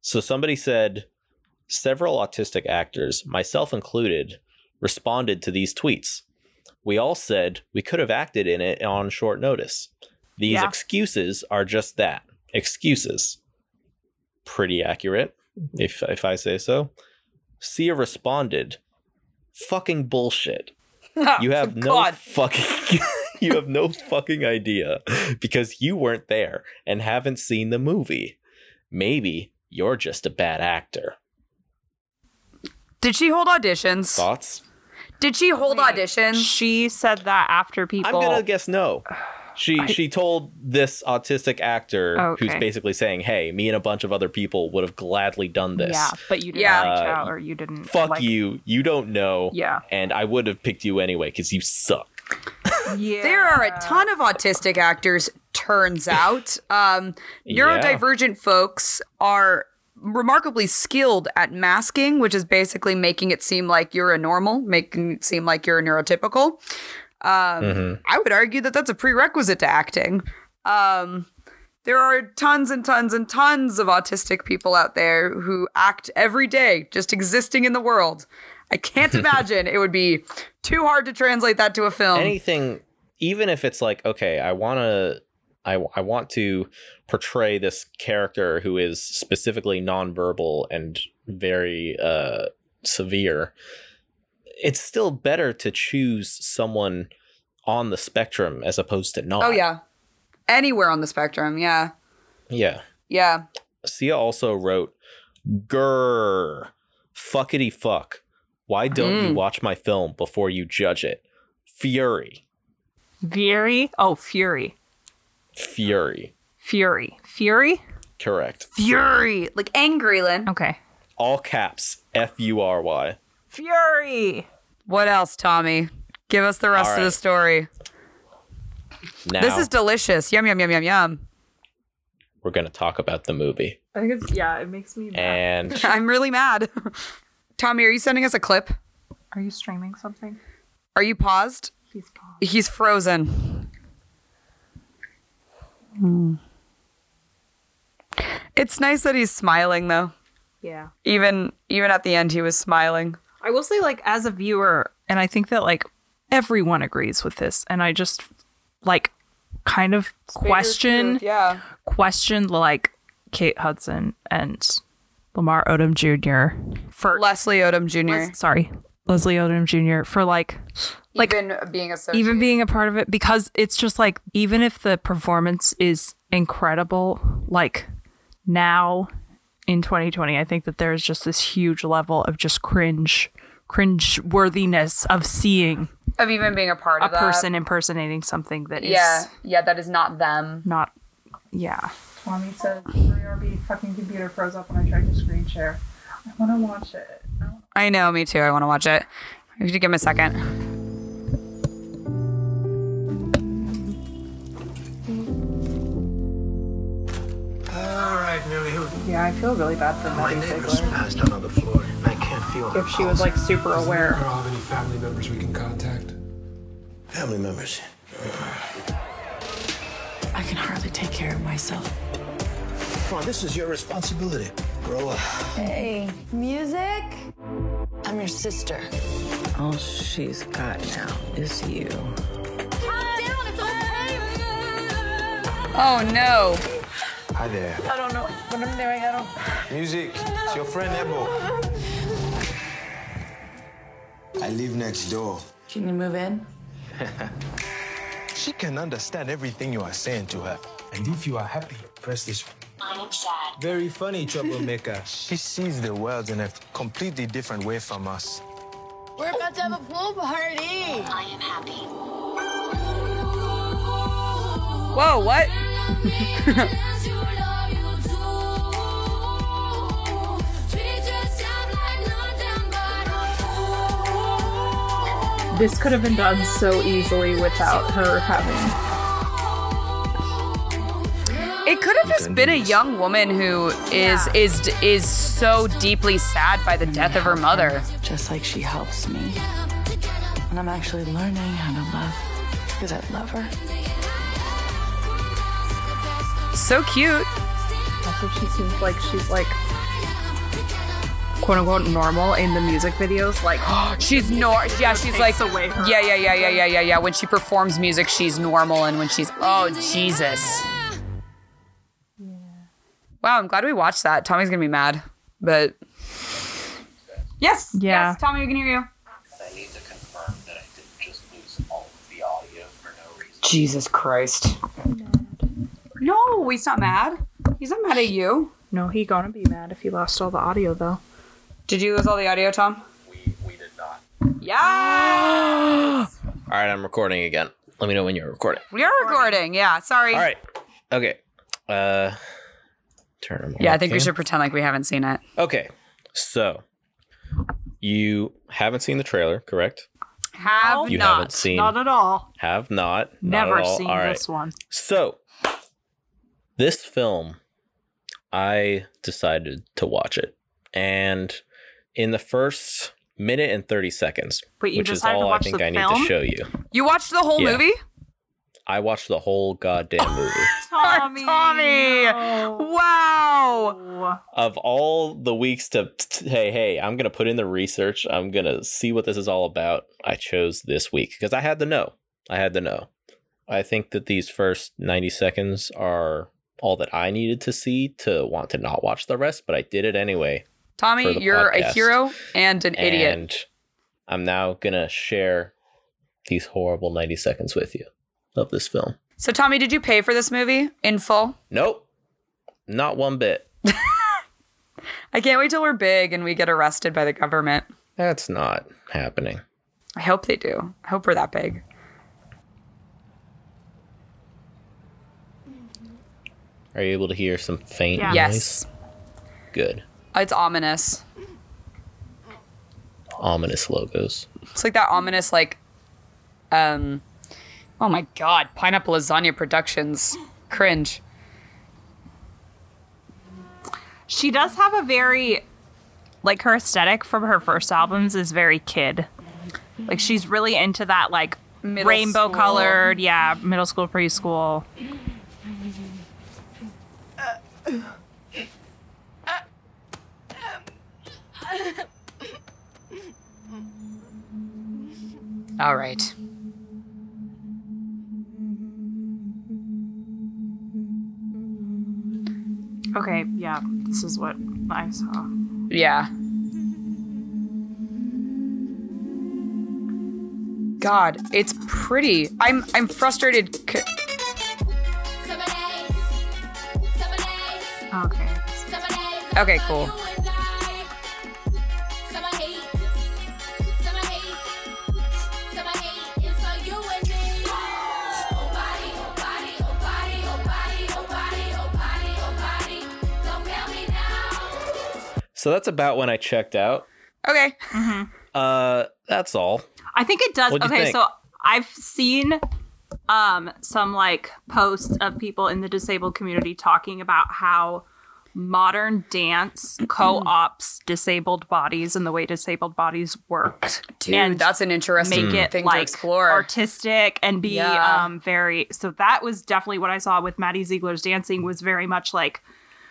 A: So somebody said several autistic actors, myself included, responded to these tweets. We all said we could have acted in it on short notice. These
B: Yeah.
A: excuses are just that excuses. Pretty accurate, if if I say so. Sia responded, fucking bullshit. You have no
C: God.
A: fucking you have no fucking idea because you weren't there and haven't seen the movie. Maybe you're just a bad actor.
C: Did she hold auditions?
A: Thoughts?
C: Did she hold
B: Wait.
C: auditions?
B: She said that after people.
A: I'm gonna guess no. She she told this autistic actor who's basically saying, "Hey, me and a bunch of other people would have gladly done this.
B: Yeah, but you didn't
C: Yeah.
B: reach
A: Uh,
B: out or you didn't.
A: Fuck
B: like-
A: you. You don't know.
B: Yeah.
A: And I would have picked you anyway because you suck.
B: Yeah.
C: There are a ton of autistic actors, turns out. Um,
A: Yeah.
C: neurodivergent folks are remarkably skilled at masking, which is basically making it seem like you're a normal, making it seem like you're a neurotypical. Um,
A: Mhm.
C: I would argue that that's a prerequisite to acting. Um, there are tons and tons and tons of autistic people out there who act every day, just existing in the world. I can't imagine it would be too hard to translate that to a film.
A: Anything, even if it's like, okay, I want to, I, I want to portray this character who is specifically nonverbal and very uh, severe. It's still better to choose someone on the spectrum as opposed to not.
C: Oh yeah. Anywhere on the spectrum, yeah.
A: yeah.
C: Yeah.
A: Sia also wrote, "Grr, fuckity fuck. Why don't you
C: Mm.
A: watch my film before you judge it? Fury,
B: Fury. Oh, Fury.
A: Fury.
B: Fury. Fury.
A: Correct.
C: Fury. Like angry, Lynn.
B: Okay.
A: All caps. F U R Y.
B: Fury.
C: What else, Tommy? Give us the rest
A: All
C: of the story.
A: Now
C: This is delicious. Yum yum yum yum yum.
A: we're gonna talk about the movie,
B: I think it's yeah. It makes me.
A: and
C: I'm really mad. Tommy, are you sending us a clip?
B: Are you streaming something?
C: Are you paused?
B: Please pause.
C: He's frozen. Hmm. It's nice that he's smiling though.
B: Yeah.
C: Even even at the end he was smiling.
B: I will say, like, as a viewer, and I think that like everyone agrees with this, and I just like kind of question
C: Yeah.
B: question like Kate Hudson and Lamar Odom Jr. for
C: Leslie Odom Jr.
B: Les- sorry Leslie Odom Jr. for like like
C: even being associated.
B: even being a part of it because it's just like even if the performance is incredible like now in 2020 i think that there's just this huge level of just cringe cringe worthiness of seeing
C: of even being a part
B: a
C: of that.
B: A person impersonating something that is
C: Yeah, yeah, that is not them.
B: not yeah
D: Tommy says, RB fucking computer froze up when I tried to screen share. I want to watch it. I wanna-
C: I know, me too. I want to watch it. You should give him a second.
D: Yeah, I feel really bad for
E: My
D: Maddie
E: neighbor's
D: Ziegler.
E: passed out on the floor. I can't feel her
D: If she was like super aware.
F: Girl, have any family members we can contact?
E: family members.
G: I can hardly take care of myself.
E: Come on, this is your responsibility. Grow up.
G: Hey, music? I'm your sister. All she's got now is you.
C: Oh no.
E: Hi there.
D: I don't know what I'm doing. I don't.
E: Music. It's your friend Ebo. I live next door.
G: Can you move in?
E: She can understand everything you are saying to her.
F: And if you are happy,
E: Press this one.
H: I am sad.
E: Very funny, troublemaker. she sees the world in a completely different way from us.
H: We're about to have a pool party. I am happy.
C: Whoa, what?
D: This could have been done so easily without her having.
C: It could have just been a young woman who is is is so deeply sad by the death of her mother.
G: Just like she helps me. And I'm actually learning how to love because I love her.
C: So cute.
D: Also, she seems like she's like
B: quote unquote normal in the music videos. Like
C: she's nor yeah, she's like
B: away
C: yeah, yeah, yeah, yeah, yeah, yeah, yeah. When she performs music, she's normal, and when she's oh Jesus. Yeah. Wow, I'm glad we watched that. Tommy's gonna be mad, but yes,
B: yeah.
C: yes, Tommy, we can hear you. Jesus Christ. No, he's not mad. He's not mad at you.
B: No, he gonna be mad if he lost all the audio though.
C: Did you lose all the audio, Tom?
A: We, we did not.
C: Yeah.
A: All right, I'm recording again. Let me know when you're recording.
C: we are recording. Yeah. Sorry.
A: All right. Okay. Uh, turn them
C: Yeah,
A: on
C: I think we should pretend like we haven't seen it.
A: Okay. So, you haven't seen the trailer, correct?
C: Have
A: You
C: not.
A: haven't seen.
B: Not at all.
A: Have not. not
B: Never
A: at all.
B: seen
A: All right.
B: this one.
A: So, this film, I decided to watch it. And in the first minute and 30 seconds,
B: But you
A: which is all I think
B: the
A: I need to show you,
C: You watched the whole
A: Yeah.
C: movie?
A: I watched the whole goddamn movie.
B: Tommy.
C: Tommy!
B: no.
C: Wow.
A: of all the weeks to, hey, hey, I'm going to put in the research, I'm going to see what this is all about, I chose this week because I had to know. I had to know. I think that these first 90 seconds are all that I needed to see to want to not watch the rest, but I did it anyway. For
C: Tommy, you're a hero and an idiot.
A: And I'm now going to share these horrible 90 seconds with you of this film.
C: So, Tommy, did you pay for this movie in full?
A: Nope. Not one bit.
C: I can't wait till we're big and we get arrested by the government.
A: That's not happening.
C: I hope they do. I hope we're that big.
A: Are you able to hear some faint
B: Yeah.
A: noise?
C: Yes.
A: Good.
C: It's ominous.
A: Ominous logos.
C: It's like that ominous, like, um, oh my god, Pineapple Lasagna Productions. Cringe.
B: She does have a very like her aesthetic from her first albums is very kid. Like she's really into that like
C: Middle
B: rainbow
C: school.
B: colored, yeah, middle school, preschool.
C: All right.
B: Okay, yeah, this is what I saw.
C: Yeah. God, it's pretty. I'm I'm frustrated. c-
B: Okay.
C: Okay, cool.
A: So that's about when I checked out.
C: Okay.
A: Uh, that's all.
B: I think it does.
A: What'd
B: Okay, so I've seen um some like posts of people in the disabled community talking about how modern dance co-ops disabled bodies and the way disabled bodies work.
C: Dude,
B: and
C: that's an interesting
B: make it
C: thing to explore.
B: artistic and be
C: Yeah.
B: um very so that was definitely what I saw with Maddie Ziegler's dancing was very much like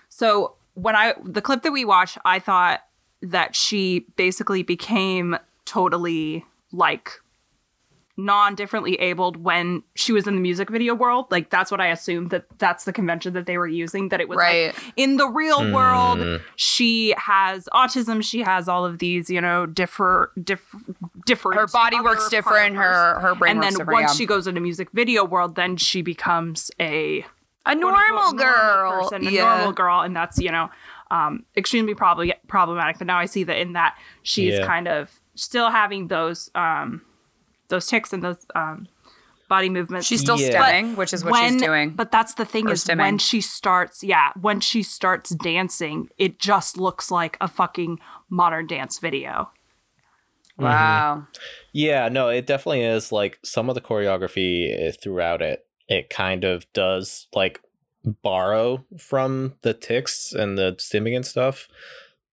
B: so when I the clip that we watched I thought that she basically became totally like non-differently abled when she was in the music video world like that's what i assumed that that's the convention that they were using that it was
C: Right.
B: like in the real hmm. world she has autism she has all of these you know differ diff, different
C: her body works different.
B: part of hers.
C: Her her brain
B: and
C: works
B: then once
C: yeah.
B: she goes into music video world then she becomes a
C: a normal
B: quote-unquote
C: girl,
B: person, a
C: yeah.
B: normal girl, and that's you know um, extremely probably problematic. But now I see that in that she's
A: Yeah.
B: kind of still having those um, those ticks and those um, body movements.
C: She's still
A: Yeah.
C: stemming, which is what
B: when,
C: she's doing.
B: But that's the thing
C: Or
B: is
C: stimming.
B: when she starts, yeah, when she starts dancing, it just looks like a fucking modern dance video.
C: wow.
A: Yeah, no, it definitely is like some of the choreography eh, throughout it. It kind of does like borrow from the ticks and the stimming and stuff,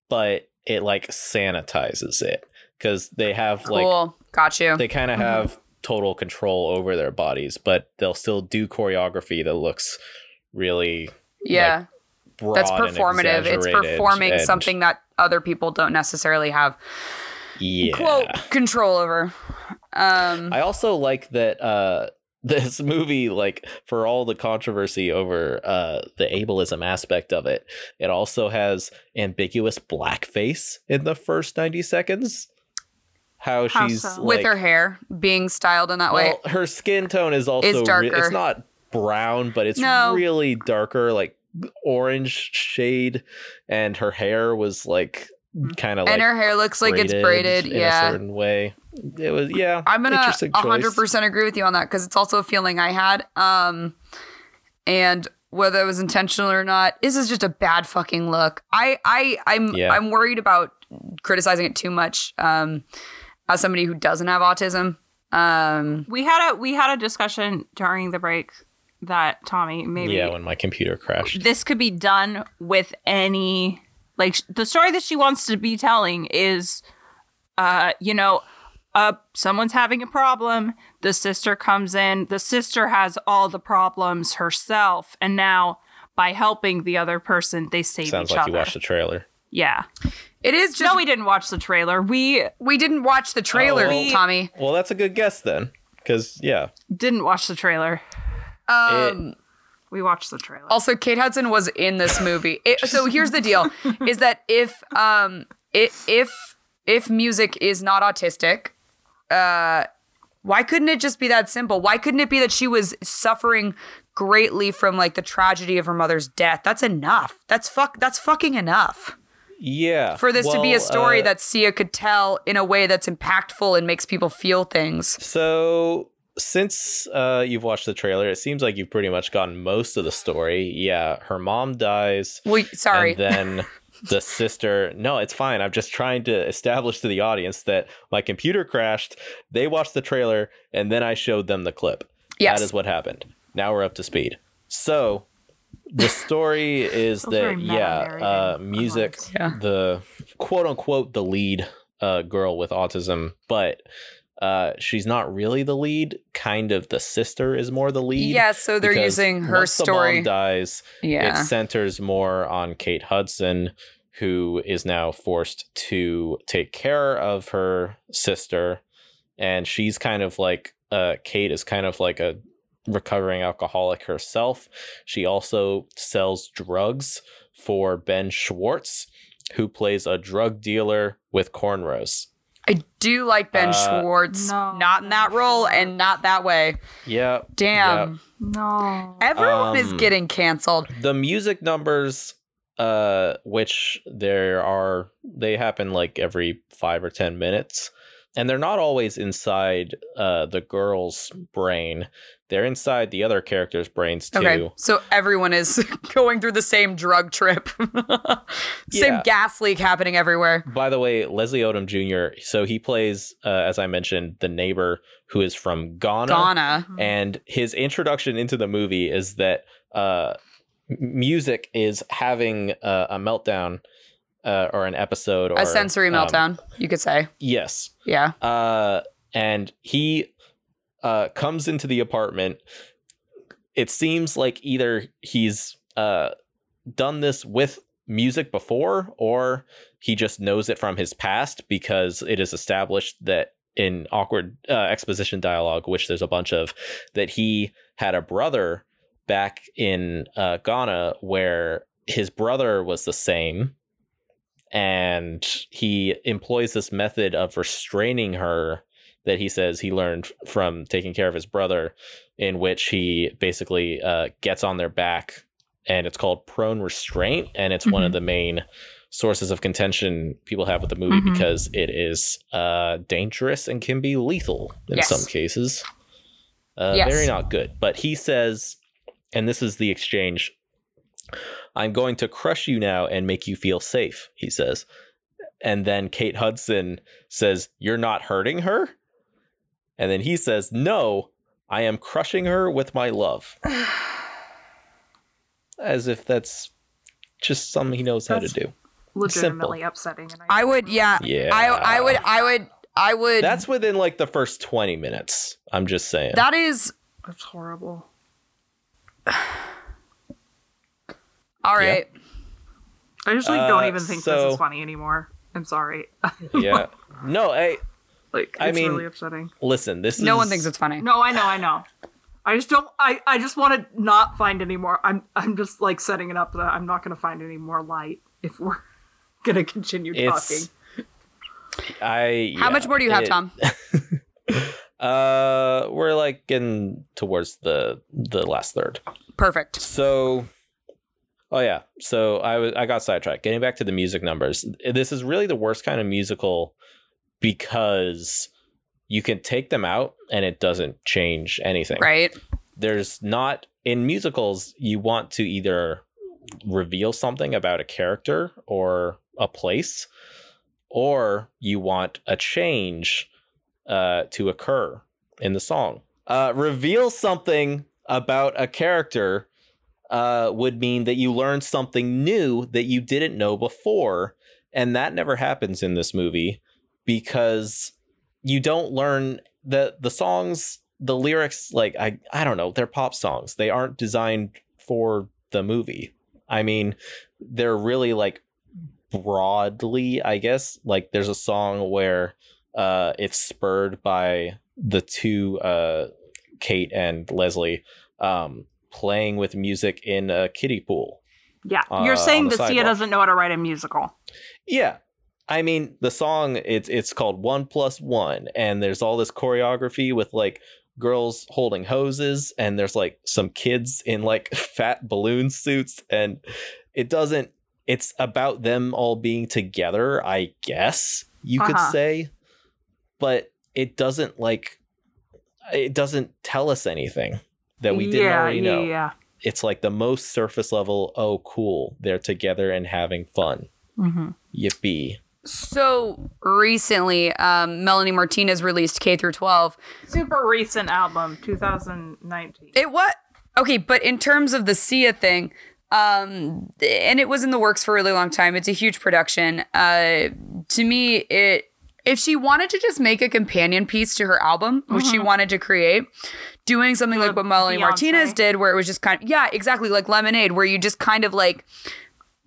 A: but it like sanitizes it because they have like
C: Cool. Got you.
A: they kind of have total control over their bodies, but they'll still do choreography that looks really
C: yeah.
A: broad
C: That's performative. It's performing
A: and-
C: something that other people don't necessarily have
A: Yeah.
C: quote control over. Um
A: I also like that uh this movie like for all the controversy over uh the ableism aspect of it, it also has ambiguous blackface in the first 90 seconds. how,
B: How
A: she's
B: so?
C: with her hair being styled in that way.
A: Well, her skin tone is also
C: Is
A: re-
C: darker.
A: it's not brown, but it's
C: No.
A: really darker, like orange shade, and her hair was like kind of like
C: and her hair looks like it's braided.
A: in a
C: Yeah.
A: certain way. It was yeah.
C: I'm gonna
A: interesting
C: 100% agree with you on that because it's also a feeling I had. Um, and whether it was intentional or not, this is just a bad fucking look. I, I, I'm,
A: Yeah.
C: I'm worried about criticizing it too much. Um, as somebody who doesn't have autism. Um,
B: We had a we had a discussion during the break that Tommy maybe
A: Yeah, when my computer crashed.
B: this could be done with any like the story that she wants to be telling is uh you know uh someone's having a problem the sister comes in the sister has all the problems herself and now by helping the other person they save
A: Sounds
B: each
A: like
B: other.
A: you watched the trailer.
B: yeah.
C: It is just
B: no
C: we,
B: we didn't watch the trailer. We we
C: didn't watch the trailer,
A: Oh, well-
C: Tommy.
A: Well, that's a good guess then, because yeah,
B: didn't watch the trailer.
C: Um,
B: we watched the trailer.
C: Also, Kate Hudson was in this movie. It- so here's the deal: is that if um it, if if music is not autistic, uh, why couldn't it just be that simple? Why couldn't it be that she was suffering greatly from like the tragedy of her mother's death? That's enough. That's fuck. That's fucking enough
A: yeah.
C: for this to be a story
A: uh,
C: that Sia could tell in a way that's impactful and makes people feel things.
A: So since uh, you've watched the trailer, it seems like you've pretty much gotten most of the story. Yeah, her mom dies.
C: Well, sorry.
A: And then the sister. No, it's fine. I'm just trying to establish to the audience that my computer crashed. They watched the trailer, and then I showed them the clip.
C: Yes.
A: That is what happened. Now we're up to speed. So the story is that yeah, uh, music.
C: Yeah.
A: the quote unquote the lead uh, girl with autism, but uh, she's not really the lead. Kind of the sister is more the lead.
C: yeah, so they're using her
A: once the
C: story.
A: mom dies,
C: yeah.
A: it centers more on Kate Hudson, who is now forced to take care of her sister. And she's kind of like, uh, Kate is kind of like a recovering alcoholic herself. She also sells drugs for Ben Schwartz, who plays a drug dealer with cornrows.
C: I do like Ben
A: Uh,
C: Schwartz,
B: No,
C: not in that role and not that way.
A: Yeah.
C: Damn,
B: no
C: everyone is
A: Um,
C: getting canceled.
A: the music numbers uh which there are they happen like every 5 or 10 minutes and they're not always inside uh the girl's brain they're inside the other characters' brains too
C: Okay, so everyone is going through the same drug trip, same
A: Yeah.
C: gas leak happening everywhere.
A: by the way leslie odom jr so he plays uh, as i mentioned the neighbor who is from ghana
C: Ghana.
A: and his introduction into the movie is that uh, music is having a, a meltdown uh, or an episode or
C: A sensory
A: um,
C: meltdown, you could say.
A: yes,
C: Yeah.
A: uh, and he uh, comes into the apartment. It seems like either he's uh, done this with music before, or he just knows it from his past because it is established that in awkward uh, exposition dialogue, which there's a bunch of, that he had a brother back in uh, Ghana where his brother was the same. And he employs this method of restraining her that he says he learned from taking care of his brother, in which he basically uh, gets on their back, and it's called prone restraint, and it's one of the main sources of contention people have with the movie
B: Mhm.
A: because it is uh, dangerous and can be lethal in
C: Yes.
A: some cases. Uh,
C: Yes.
A: Very not good. But he says, and this is the exchange I'm going to crush you now and make you feel safe, he says. And then Kate Hudson says, You're not hurting her? And then he says, No, I am crushing her with my love. As if that's just something he knows how to do.
B: legitimately upsetting and
C: I would, yeah.
A: Yeah.
C: I, I would, I would, I would.
A: That's within like the first 20 minutes. I'm just saying.
C: that is
B: that's horrible
C: all right.
B: i just like don't
A: Uh,
B: even think
A: so-
B: this is funny anymore i'm sorry
A: yeah. No, I
B: like
A: I
B: it's
A: mean-
B: really upsetting
A: listen, this
C: No
A: is
C: one thinks it's funny.
B: No, I know, I know. I just don't. I, I just want to not find any more. I'm I'm just like setting it up that I'm not going to find any more light if we're going to continue talking.
A: it's I
C: How much more do you have,
A: it-
C: Tom?
A: uh, we're like getting towards the the last third.
C: Perfect.
A: So, oh yeah. So I was I got sidetracked. Getting back to the music numbers, this is really the worst kind of musical because you can take them out and it doesn't change anything.
C: Right.
A: There's not in musicals. You want to either reveal something about a character or a place, or you want a change uh, to occur in the song. Uh, reveal something about a character uh, would mean that you learn something new that you didn't know before. And that never happens in this movie because you don't learn the the songs, the lyrics, like I I don't know, they're pop songs. They aren't designed for the movie. I mean, they're really like broadly, I guess. Like there's a song where uh it's spurred by the two uh Kate and Leslie um playing with music in a kiddie pool.
B: Yeah,
A: Uh,
B: you're saying that Sia doesn't know how to write a musical.
A: Yeah. I mean, the song it's it's called One Plus One, and there's all this choreography with like girls holding hoses, and there's like some kids in like fat balloon suits, and it doesn't. It's about them all being together, I guess you could
B: Uh-huh.
A: say, but it doesn't like it doesn't tell us anything that we didn't
B: yeah,
A: already
B: yeah,
A: know.
B: Yeah.
A: It's like the most surface level. Oh, cool! They're together and having fun.
B: Mm-hmm.
A: Yippee!
C: So recently, um, Melanie Martinez released K through 12.
B: Super recent album, 2019.
C: It what? Okay, but in terms of the Sia thing, um, and it was in the works for a really long time. It's a huge production. Uh, to me, it if she wanted to just make a companion piece to her album, which she mm-hmm. wanted to create, doing something like what Melanie
B: Beyonce.
C: Martinez did, where it was just kind of yeah, exactly like Lemonade, where you just kind of like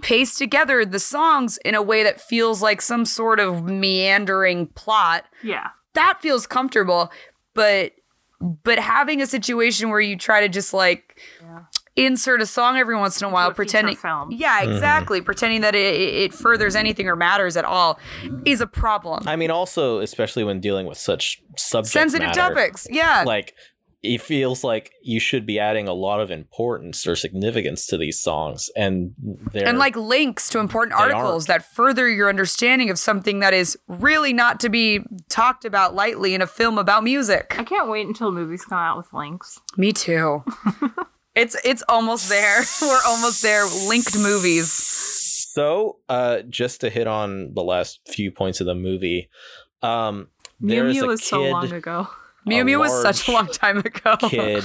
C: paste together the songs in a way that feels like some sort of meandering plot
B: Yeah.
C: that feels comfortable but but having a situation where you try to just like insert a song every once in a while
B: a
C: pretending
B: film.
C: yeah mm-hmm. exactly. Pretending that it, it furthers anything or matters at all is a problem.
A: I mean, also, especially when dealing with such subject
C: sensitive
A: matter,
C: topics yeah.
A: like it feels like you should be adding a lot of importance or significance to these songs, and they're
C: and like links to important
A: they
C: articles that further your understanding of something that is really not to be talked about lightly in a film about music.
B: I can't wait until movies come out with links.
C: me too it's it's almost there we're almost there linked movies
A: so. Uh, just to hit on the last few points of the movie, um, Miu
B: Miu
A: a
B: was so long ago.
C: Mew
A: a
C: Mew was such a long time ago.
A: kid.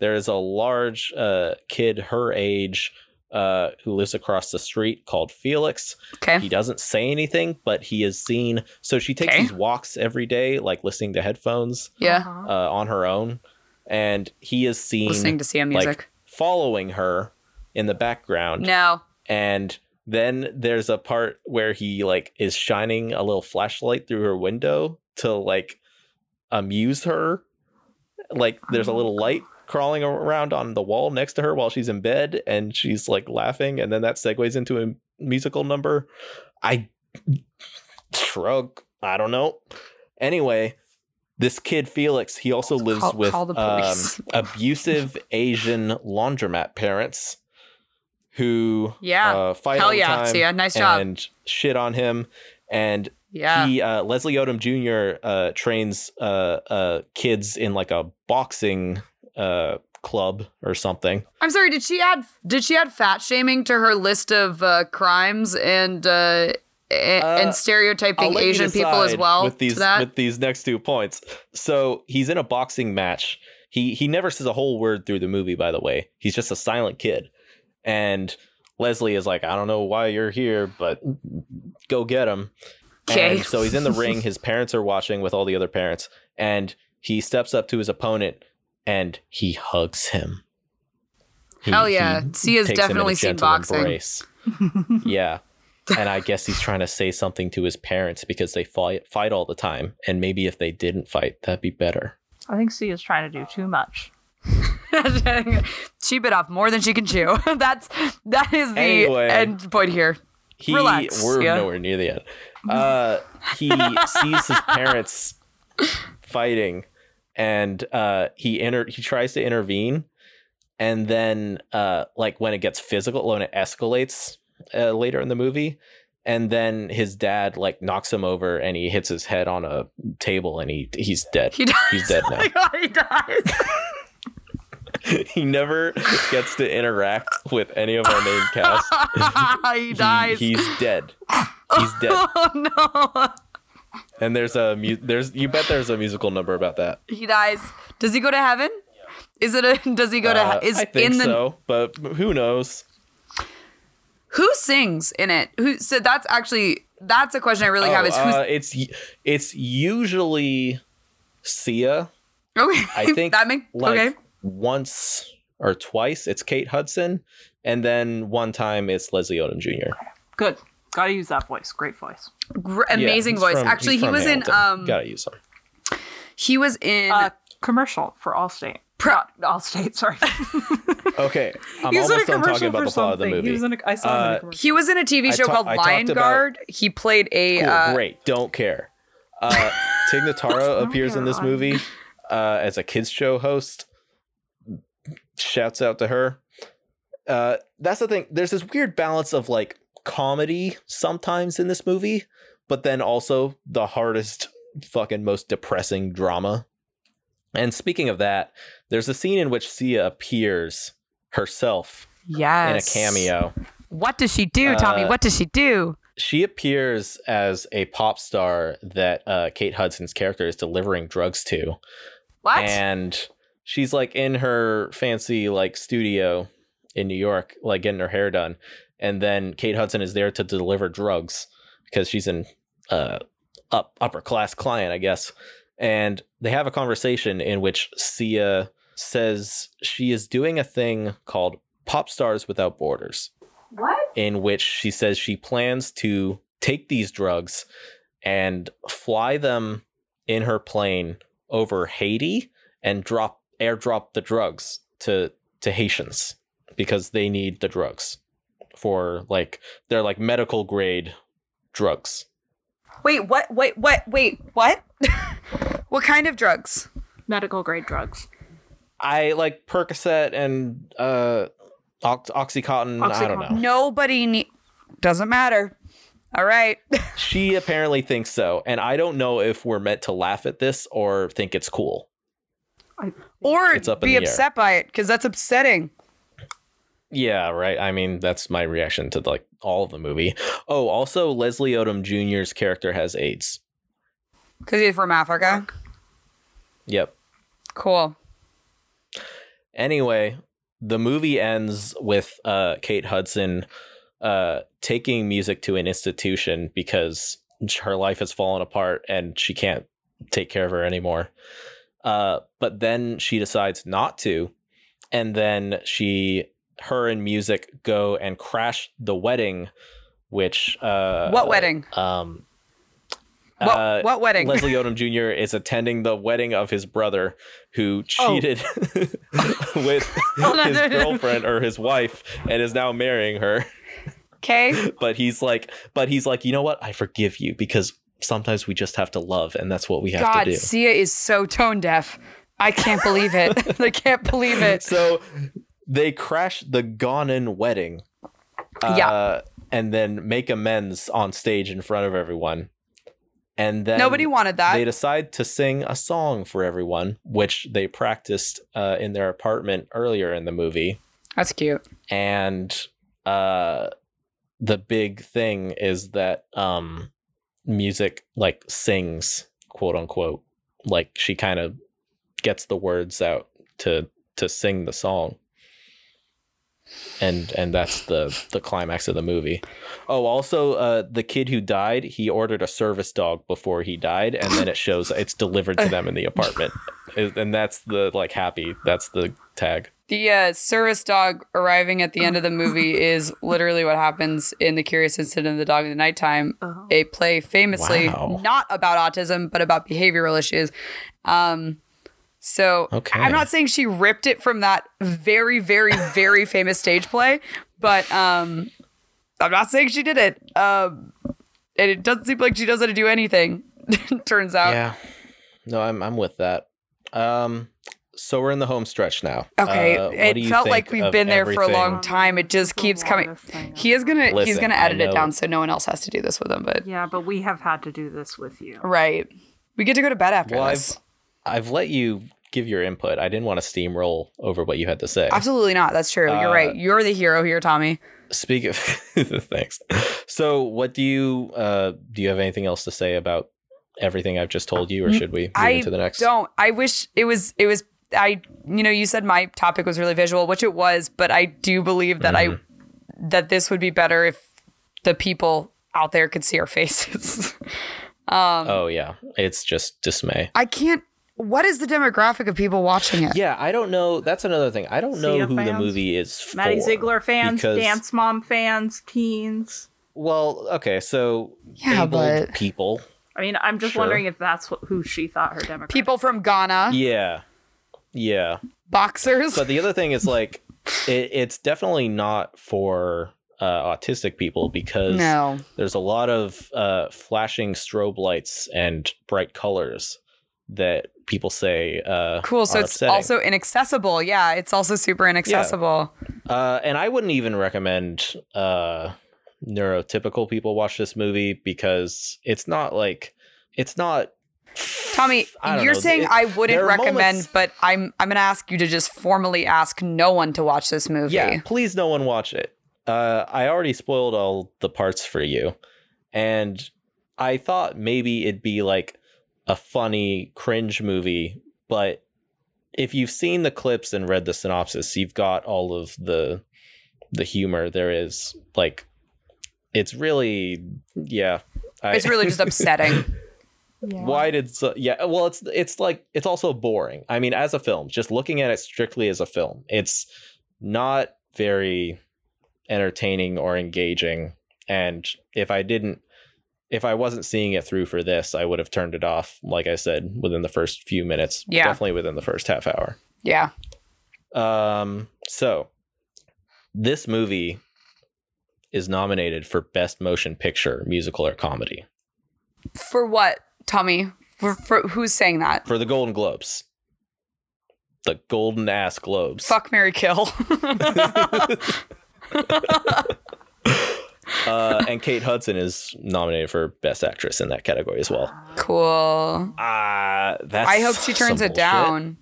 A: There is a large uh, kid her age uh, who lives across the street called Felix.
C: Okay.
A: He doesn't say anything, but he is seen. So she takes
C: Okay.
A: these walks every day, like listening to headphones
C: Yeah.
B: Uh-huh.
A: uh, on her own, and he is seen
C: Listening to
A: like
C: music.
A: following her in the background.
C: no.
A: And then there's a part where he like is shining a little flashlight through her window to like amuse her. Like there's a little oh. light crawling around on the wall next to her while she's in bed and she's like laughing and then that segues into a musical number. I shrug. I don't know. Anyway, this kid Felix, he also lives
C: Call-
A: with
C: call
A: um, abusive Asian laundromat parents who
C: Yeah.
A: uh, fight
C: Hell
A: all the
C: yeah,
A: time.
C: Nice job.
A: and shit on him. And
C: Yeah.
A: he uh, Leslie Odom Jr. Uh, trains uh, uh, kids in like a boxing uh, club or something.
C: I'm sorry. Did she add? Did she add fat shaming to her list of uh, crimes and uh, a-
A: Uh,
C: and stereotyping
A: I'll let you
C: Asian people as well?
A: with these
C: to that?
A: with these next two points. So he's in a boxing match. He he never says a whole word through the movie. By the way, he's just a silent kid. And Leslie is like, I don't know why you're here, but go get him.
C: Okay.
A: And so he's in the ring. His parents are watching with all the other parents, and he steps up to his opponent and he hugs him. He-
C: Hell yeah.
A: he
C: Sia's
A: takes him in a
C: definitely seen boxing.
A: yeah. And I guess he's trying to say something to his parents because they fight fight all the time. And maybe if they didn't fight, that'd be better.
B: I think C is trying to do too much.
C: she bit off more than she can chew. That's that is the
A: Anyway.
C: end point here.
A: He
C: Relax,
A: we're
C: yeah.
A: nowhere near the end. uh, he sees his parents fighting, and uh, he inter- he tries to intervene, and then uh, like when it gets physical, when it escalates uh, later in the movie, and then his dad like knocks him over, and he hits his head on a table, and he he's dead.
C: He dies.
A: He's dead
C: Oh
A: now.
C: my god, he dies.
A: he never gets to interact with any of our main cast.
C: he
A: He-
C: dies.
A: he's dead. He's dead.
C: oh no.
A: And there's a mu- there's you bet there's a musical number about that.
C: He dies. Does he go to heaven? Is it a does he go to
A: Uh,
C: he- is
A: I think
C: in the
A: so, but who knows?
C: Who sings in it? Who so that's actually that's a question I really have
A: Oh,
C: is who's
A: uh, it's it's usually Sia.
C: Okay.
A: I think
C: that make
A: like
C: okay.
A: once or twice it's Kate Hudson, and then one time it's Leslie Odom Jr.
B: Good. Gotta use that voice. Great voice.
C: Gr- amazing
A: he's
C: voice.
A: from-
C: Actually, he was
A: Hamilton.
C: in um
A: Gotta use him.
C: he was in
B: Uh, commercial for Allstate.
C: Pro-
B: Not Allstate, sorry.
A: Okay, I'm
B: He was in a
A: almost done talking
B: commercial
A: about
B: for
A: the plot of the
B: something.
A: movie.
B: He was in a, I saw him in
A: Uh,
B: a commercial.
C: he was in a TV show
A: ta-
C: called
A: I talked
C: Lion
A: about-
C: Guard. He played a
A: Cool,
C: uh,
A: great. Don't care. Uh, Tig Notaro appears in this
B: on?
A: movie uh, as a kids show host. Shouts out to her. Uh, that's the thing. There's this weird balance of like comedy sometimes in this movie, but then also the hardest, fucking most depressing drama. And speaking of that, there's a scene in which Sia appears herself
C: yes
A: in a cameo.
C: What does she do, Tommy?
A: Uh,
C: what does she do?
A: she appears as a pop star that uh, Kate Hudson's character is delivering drugs to,
C: What?
A: and she's like in her fancy like studio in New York, like getting her hair done, and then Kate Hudson is there to deliver drugs because she's an uh, up upper class client, I guess, and they have a conversation in which Sia says she is doing a thing called Pop Stars Without Borders
H: What?
A: in which she says she plans to take these drugs and fly them in her plane over Haiti and drop airdrop the drugs to to Haitians because they need the drugs for like they're like medical grade drugs.
C: Wait, what? Wait, what? Wait, what? what kind of drugs?
B: Medical grade drugs.
A: I like Percocet and uh Ox- Oxycontin, I don't know.
C: Nobody need. Doesn't matter. All right.
A: She apparently thinks so, and I don't know if we're meant to laugh at this or think it's cool.
C: or
A: It's
C: be
A: the air.
C: upset by it because that's upsetting.
A: Yeah, right. I mean, that's my reaction to like all of the movie. Oh, also Leslie Odom Jr.'s character has AIDS.
C: Because he's from Africa.
A: Yep.
C: Cool.
A: Anyway, the movie ends with uh Kate Hudson uh taking music to an institution because her life has fallen apart and she can't take care of her anymore. Uh but then she decides not to and then she her and music go and crash the wedding which uh
C: What wedding?
A: um
C: What,
A: uh,
C: what wedding?
A: Leslie Odom Jr. is attending the wedding of his brother who
C: Oh.
A: cheated with his girlfriend or his wife and is now marrying her.
C: Okay.
A: But he's like, but he's like, you know what? I forgive you because sometimes we just have to love, and that's what we have
C: God,
A: to do.
C: God, Sia is so tone deaf. I can't believe it. I can't believe it.
A: So they crash the gone-in wedding, uh,
C: Yeah.
A: and then make amends on stage in front of everyone. And then
C: Nobody wanted that.
A: they decide to sing a song for everyone, which they practiced uh, in their apartment earlier in the movie.
C: That's cute.
A: And uh, the big thing is that um, music like sings, quote unquote, like she kind of gets the words out to to sing the song. And and that's the the climax of the movie. Oh, also, uh, the kid who died, he ordered a service dog before he died, and then it shows it's delivered to them in the apartment, and that's the like happy. That's the tag.
C: The uh, service dog arriving at the end of the movie is literally what happens in The Curious Incident of the Dog in the Nighttime, a play famously
A: Wow.
C: not about autism, but about behavioral issues. Um, so
A: Okay.
C: I'm not saying she ripped it from that very, very, very famous stage play, but um, I'm not saying she did it. Um, and it doesn't seem like she doesn't do anything. Turns out.
A: yeah. No, I'm I'm with that. Um, so we're in the home stretch now.
C: Okay,
A: Uh,
C: it felt like we've been there for a long time. It just
B: It's
C: keeps coming. He is gonna he's gonna edit it down so no one else has to do this with him. But
B: Yeah, but we have had to do this with you.
C: right, we get to go to bed after
A: Well,
C: this.
A: I've I've let you give your input. I didn't want to steamroll over what you had to say.
C: Absolutely not. That's true. You're
A: Uh,
C: right. You're the hero here, Tommy.
A: Speak of thanks. So, what do you uh do? You have anything else to say about everything I've just told you, or should we move
C: Mm, I
A: into the next?
C: don't. I wish it was. It was. I. You know, you said my topic was really visual, which it was, but I do believe that I that this would be better if the people out there could see our faces. um,
A: Oh yeah, it's just dismay.
C: I can't. What is the demographic of people watching it?
A: Yeah, I don't know. That's another thing. I don't know
B: Sia
A: who the movie is for.
B: Maddie Ziegler fans,
A: because-
B: Dance Mom fans, teens.
A: Well, okay, so
C: Yeah, but-
A: people.
B: I mean, I'm just
A: Sure.
B: wondering if that's wh- who she thought her demographic.
C: People from Ghana,
A: Yeah, yeah.
C: boxers.
A: But the other thing is like, it, it's definitely not for uh, autistic people because
C: no.
A: there's a lot of uh, flashing strobe lights and bright colors that people say uh,
C: Cool. So it's
A: upsetting.
C: also inaccessible. Yeah, it's also super inaccessible.
A: Uh, and I wouldn't even recommend uh, neurotypical people watch this movie because it's not like it's not.
C: Tommy, you're
A: know,
C: saying
A: it-
C: I wouldn't recommend,
A: moments-
C: but I'm I'm gonna ask you to just formally ask no one to watch this movie.
A: Yeah, please, no one watch it. Uh, I already spoiled all the parts for you, and I thought maybe it'd be like a funny cringe movie, but if you've seen the clips and read the synopsis, you've got all of the the humor there is. Like, it's really, yeah. I-
C: It's really just upsetting. Yeah.
A: why did so, yeah well it's it's like it's also boring i mean as a film just looking at it strictly as a film it's not very entertaining or engaging and if i didn't if i wasn't seeing it through for this i would have turned it off like i said within the first few minutes
C: Yeah.
A: definitely within the first half hour
C: yeah.
A: um so this movie is nominated for best motion picture musical or comedy
C: For what, Tommy? For, for who's saying that?
A: for the golden globes the golden ass globes
C: Fuck Mary Kill.
A: uh, and Kate Hudson is nominated for Best Actress in that category as well.
C: cool.
A: Uh, that's
C: I hope she turns it down.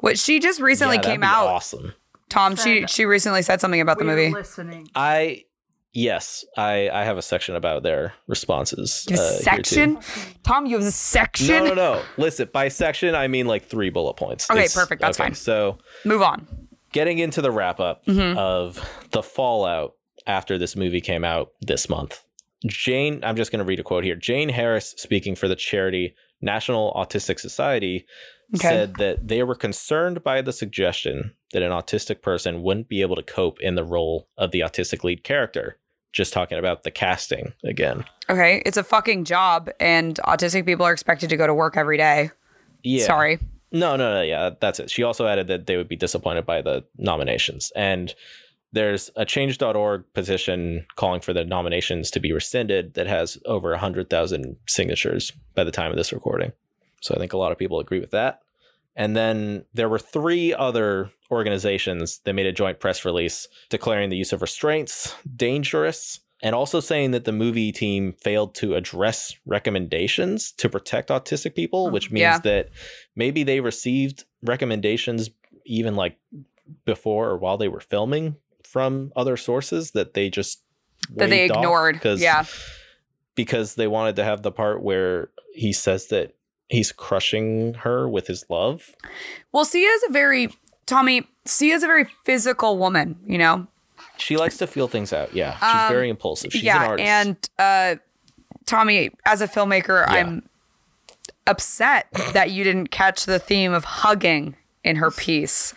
C: What she just recently
A: Yeah, that'd
C: came
A: be
C: out.
A: Awesome.
C: Tom, she she recently said something about the
B: We're
C: movie.
B: listening.
A: I yes, I I have a section about their responses.
C: You have a
A: uh,
C: section? Tom, you have a section?
A: No, no, no. Listen, by section I mean like three bullet points.
C: Okay, perfect. That's fine.
A: So
C: Move on.
A: getting into the wrap up
C: Mhm.
A: of the fallout after this movie came out this month. Jane, I'm just going to read a quote here. Jane Harris, speaking for the charity National Autistic Society,
C: Okay.
A: said that they were concerned by the suggestion that an autistic person wouldn't be able to cope in the role of the autistic lead character. Just talking about the casting again.
C: Okay, it's a fucking job, and autistic people are expected to go to work every day.
A: Yeah.
C: Sorry.
A: No, no, no. Yeah, that's it. She also added that they would be disappointed by the nominations. And there's a change.org position calling for the nominations to be rescinded that has over 100,000 signatures by the time of this recording. So I think a lot of people agree with that. And then there were three other organizations that made a joint press release declaring the use of restraints dangerous and also saying that the movie team failed to address recommendations to protect autistic people, mm-hmm. which means
C: Yeah.
A: that maybe they received recommendations even like before or while they were filming from other sources that they just
C: That they ignored
A: because
C: Yeah.
A: because they wanted to have the part where he says that he's crushing her with his love.
C: Well, Sia is a very Tommy. Sia is a very physical woman. You know.
A: She likes to feel things out. Yeah, she's
C: Um,
A: very impulsive. She's
C: yeah,
A: an artist.
C: and uh, Tommy, as a filmmaker,
A: Yeah.
C: I'm upset that you didn't catch the theme of hugging in her piece.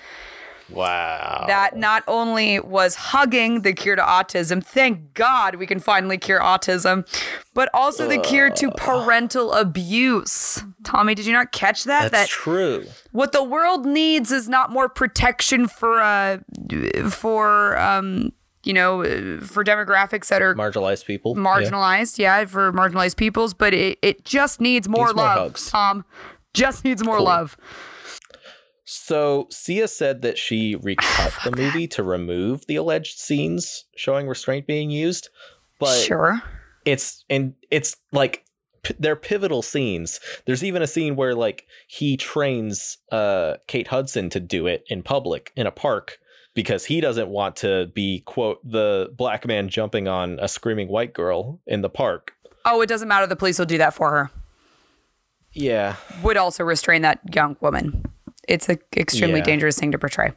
A: Wow,
C: That not only was hugging the cure to autism, thank God we can finally cure autism, but also the cure to parental abuse. Tommy, did you not catch that?
A: that's
C: that
A: true.
C: what the world needs is not more protection for uh for um you know, uh, for demographics that are
A: Marginalized people.
C: Marginalized, yeah, for marginalized peoples, but it, it just needs more
A: Needs more
C: love.
A: hugs.
C: Tom, just needs more
A: Cool.
C: love.
A: So Sia said that she recut the movie to remove the alleged scenes showing restraint being used, but
C: sure.
A: it's and it's like p- they're pivotal scenes. There's even a scene where like he trains uh Kate Hudson to do it in public in a park because he doesn't want to be quote the black man jumping on a screaming white girl in the park.
C: Oh, it doesn't matter. The police will do that for her.
A: Yeah.
C: Would also restrain that young woman. It's an extremely
A: Yeah.
C: dangerous thing to portray.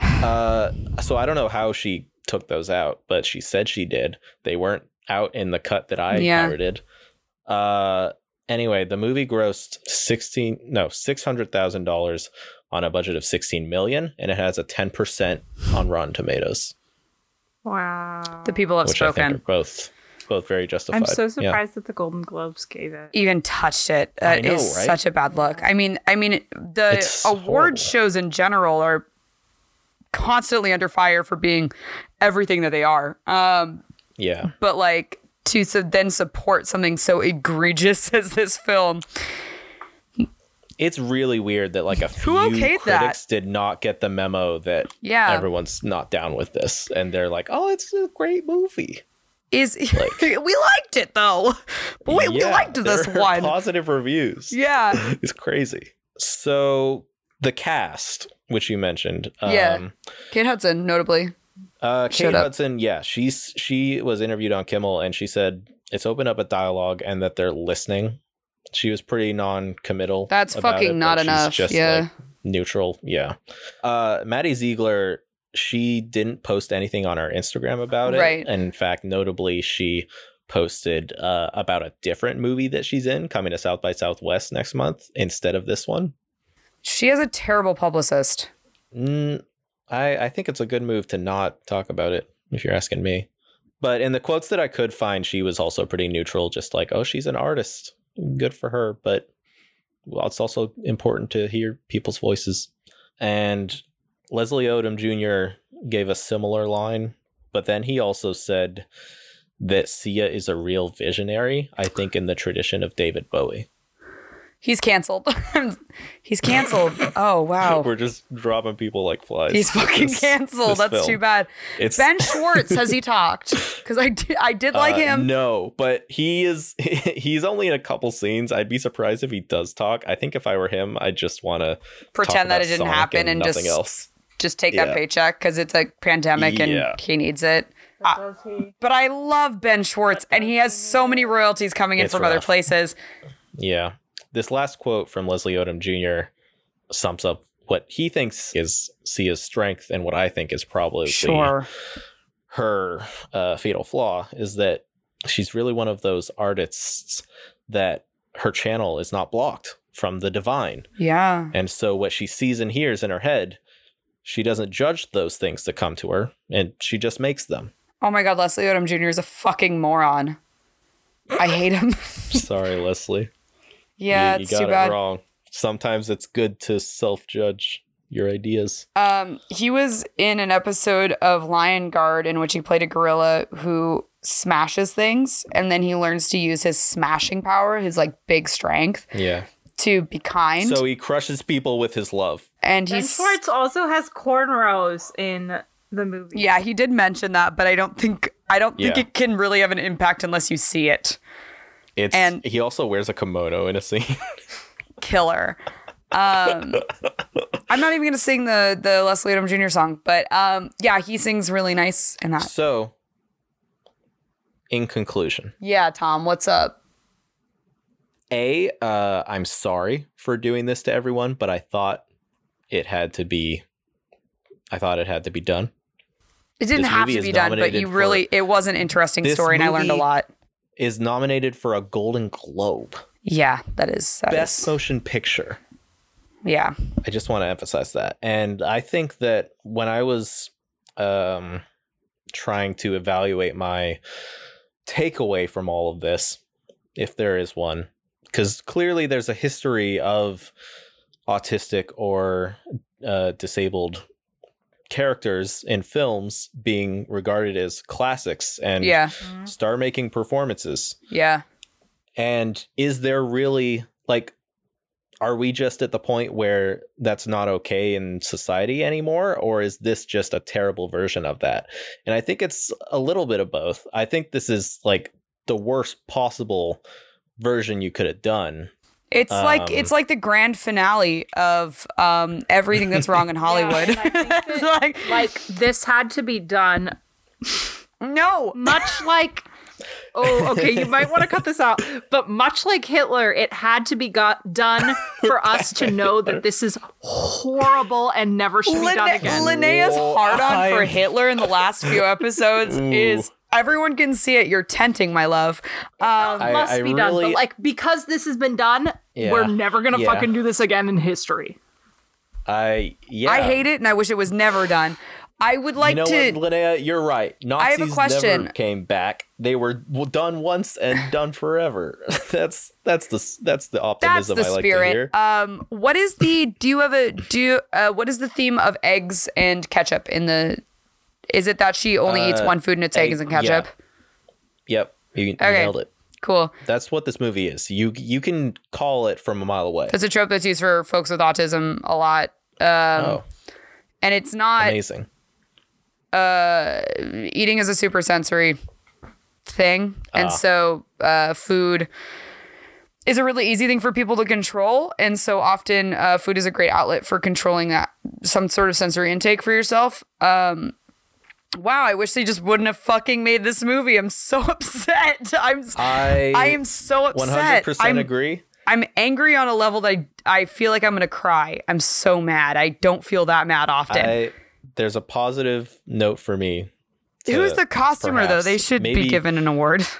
A: Uh so I don't know how she took those out, but she said she did. They weren't out in the cut that I
C: Yeah.
A: pirated. Uh anyway, the movie grossed 16 no, $600,000 on a budget of 16 million and it has a 10% on Rotten Tomatoes,
B: Wow.
C: The people have
A: which I think
C: spoken.
A: are both both very justified.
B: I'm so
A: Yeah.
B: surprised that the Golden Globes gave it.
C: Even touched it. That
A: know,
C: is
A: right?
C: such a bad look. I mean, I mean, the
A: It's
C: award
A: horrible.
C: shows in general are constantly under fire for being everything that they are. Um,
A: Yeah.
C: but like to so then support something so egregious as this film.
A: It's really weird that like a few
C: Who okayed that?
A: critics did not get the memo that
C: Yeah.
A: everyone's not down with this and they're like, "Oh, it's a great movie."
C: Is we liked it though, but we, we liked this one.
A: Positive reviews.
C: Yeah,
A: it's crazy. So the cast, which you mentioned,
C: Yeah.
A: um,
C: Kate Hudson, notably.
A: uh, Kate
C: Shut up.
A: Hudson, yeah, she's she was interviewed on Kimmel and she said it's opened up a dialogue and that they're listening. She was pretty non-committal.
C: That's fucking
A: it,
C: not enough,
A: Just
C: yeah.
A: like neutral, yeah. Uh, Maddie Ziegler, she didn't post anything on her Instagram about it.
C: Right.
A: And in fact, notably, she posted uh, about a different movie that she's in coming to South by Southwest next month instead of this one.
C: She has a terrible publicist.
A: Mm, I I think it's a good move to not talk about it if you're asking me. But in the quotes that I could find, she was also pretty neutral, just like, "Oh, she's an artist, good for her." But well, it's also important to hear people's voices. And Leslie Odom Jr. gave a similar line, but then he also said that Sia is a real visionary. I think in the tradition of David Bowie.
C: He's canceled. He's canceled. Oh wow.
A: We're just dropping people like flies.
C: He's fucking
A: this-
C: canceled.
A: this
C: That's
A: film.
C: too bad.
A: It's
C: Ben Schwartz has he talked? Because I did, I did like
A: Uh,
C: him.
A: No, but he is he's only in a couple scenes. I'd be surprised if he does talk. I think if I were him, I'd just want to
C: Pretend that it didn't happen and
A: nothing
C: just
A: else.
C: Just take
A: Yeah.
C: that paycheck because it's a pandemic and
A: Yeah.
C: he needs it.
D: But does he?
C: But I love Ben Schwartz, and he has so many royalties coming in
A: It's
C: from other places.
A: Yeah. This last quote from Leslie Odom Jr. sums up what he thinks is Sia's strength and what I think is probably
C: Sure.
A: her uh, fatal flaw is that she's really one of those artists that her channel is not blocked from the divine.
C: Yeah.
A: And so what she sees and hears in her head, she doesn't judge those things that come to her and she just makes them.
C: Oh my God, Leslie Odom Jr. is a fucking moron. I hate him.
A: Sorry, Leslie.
C: yeah,
A: you, you got it
C: bad.
A: wrong. Sometimes it's good to self-judge your ideas.
C: Um, he was in an episode of Lion Guard in which he played a gorilla who smashes things, and then he learns to use his smashing power, his like big strength,
A: Yeah.
C: To be kind.
A: So he crushes people with his love.
C: and
B: Ben
C: he's
B: Schwartz also has cornrows in the movie.
C: yeah, he did mention that, but I don't think I don't think
A: Yeah.
C: it can really have an impact unless you see it.
A: It's
C: And-
A: he also wears a kimono in a scene.
C: Killer. Um, I'm not even gonna sing the the Leslie Odom Jr. song, but um, yeah, he sings really nice in that.
A: so in conclusion,
C: Yeah, Tom, what's up?
A: A, uh, I'm sorry for doing this to everyone, but I thought it had to be I thought it had to be done.
C: It didn't
A: This
C: have to be done, but you
A: for-
C: really it was an interesting story, and I learned a lot.
A: Is nominated for a Golden Globe.
C: Yeah, that is that
A: Best
C: is-
A: motion picture.
C: yeah.
A: I just want to emphasize that. And I think that when I was um, trying to evaluate my takeaway from all of this, if there is one, because clearly there's a history of autistic or uh, disabled characters in films being regarded as classics and
C: Yeah.
A: star making performances.
C: Yeah.
A: And is there really like are we just at the point where that's not okay in society anymore or is this just a terrible version of that? And I think it's a little bit of both. I think this is like the worst possible version you could have done.
C: It's like
A: Um,
C: it's like the grand finale of um, everything that's wrong in Hollywood.
B: and I think that-
C: like
B: Like this had to be done
C: no,
B: much like oh okay you might want to cut this out but much like hitler it had to be got done for us to know that this is horrible and never should be done again
A: Linnaea's
C: hard on for Hitler in the last few episodes is everyone can see it. You're tenting, my love. Um,
A: I-
B: must
A: I
B: be done but like because this has been done
A: Yeah,
B: we're never gonna
A: yeah.
B: fucking do this again in history
A: I yeah.
C: I hate it, and I wish it was never done. I would like
A: you know
C: to.
A: what, Linnaea, you're right. Nazis
C: have a question.
A: never came back. They were done once and done forever. that's that's the that's the
C: That's
A: optimism
C: the
A: I like to
C: spirit.
A: hear.
C: Um, what is the? Do you have a? Do you, uh, what is the theme of eggs and ketchup in the? Is it that she only eats
A: Uh,
C: one food and it's eggs and
A: egg- yeah.
C: ketchup?
A: Yep, you, you
C: Okay.
A: nailed it.
C: Cool.
A: That's what this movie is. You you can call it from a mile away.
C: That's a trope that's used for folks with autism a lot. Um,
A: oh,
C: and it's not
A: amazing.
C: eating is a super sensory thing and
A: Ah.
C: so uh, food is a really easy thing for people to control and so often uh, food is a great outlet for controlling that some sort of sensory intake for yourself um, wow i wish they just wouldn't have fucking made this movie. I'm so upset. I'm
A: I
C: i am so upset.
A: One hundred percent
C: I'm,
A: agree.
C: I'm angry on a level that I, I feel like i'm gonna cry. I'm so mad. I don't feel that mad often.
A: I there's a positive note for me.
C: who's the costumer though? They should be given an award.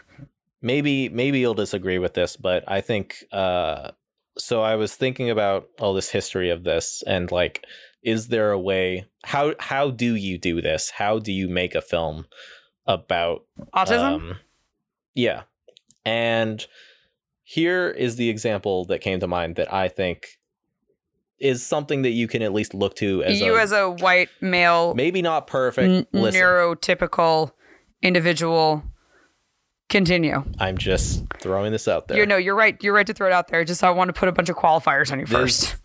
A: Maybe maybe you'll disagree with this but i think uh so i was thinking about all this history of this and like is there a way how how do you do this? How do you make a film about
C: autism?
A: um, yeah. And here is the example that came to mind that i think is something that you can at least look to as
C: you
A: a,
C: as a white male
A: maybe not perfect
C: n- neurotypical individual. Continue.
A: I'm just throwing this out there.
C: You're no you're right you're right to throw it out there. Just i want to put a bunch of qualifiers on you first.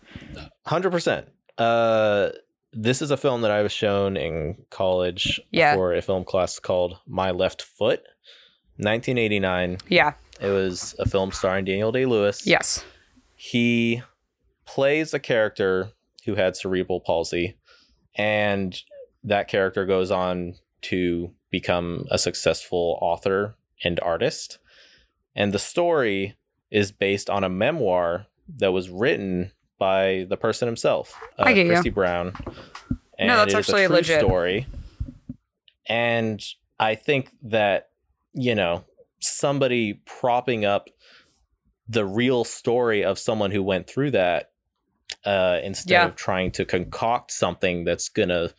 A: Hundred percent. Uh, this is a film that I was shown in college
C: Yeah.
A: for a film class called My Left Foot, 1989.
C: yeah
A: It was a film starring Daniel Day Lewis.
C: yes
A: He plays a character who had cerebral palsy, and that character goes on to become a successful author and artist. And the story is based on a memoir that was written by the person himself, uh,
C: I get you.
A: Christy Brown. And
C: that's
A: it is
C: actually
A: a true
C: legit.
A: story. And I think that you know somebody propping up the real story of someone who went through that uh, instead
C: Yeah.
A: of trying to concoct something that's gonna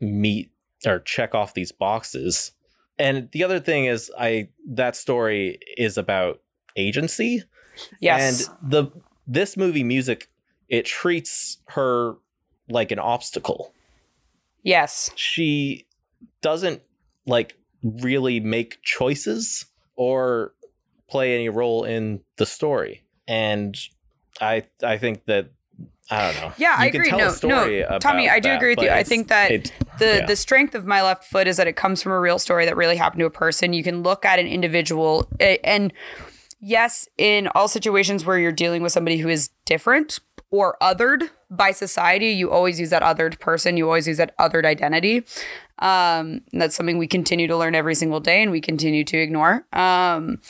A: meet or check off these boxes. And the other thing is, I that story is about agency,
C: yes
A: and the this movie music it treats her like an obstacle.
C: yes
A: She doesn't like really make choices or play any role in the story. And I I think that I don't know.
C: Yeah, I
A: can
C: agree. No, no, Tommy, I do
A: that,
C: agree with you. I think that
A: it-
C: the
A: yeah.
C: the strength of my left foot is that it comes from a real story that really happened to a person. You can look at an individual and yes, in all situations where you're dealing with somebody who is different or othered by society, you always use that othered person. You always use that othered identity. Um, that's something we continue to learn every single day and we continue to ignore. Um,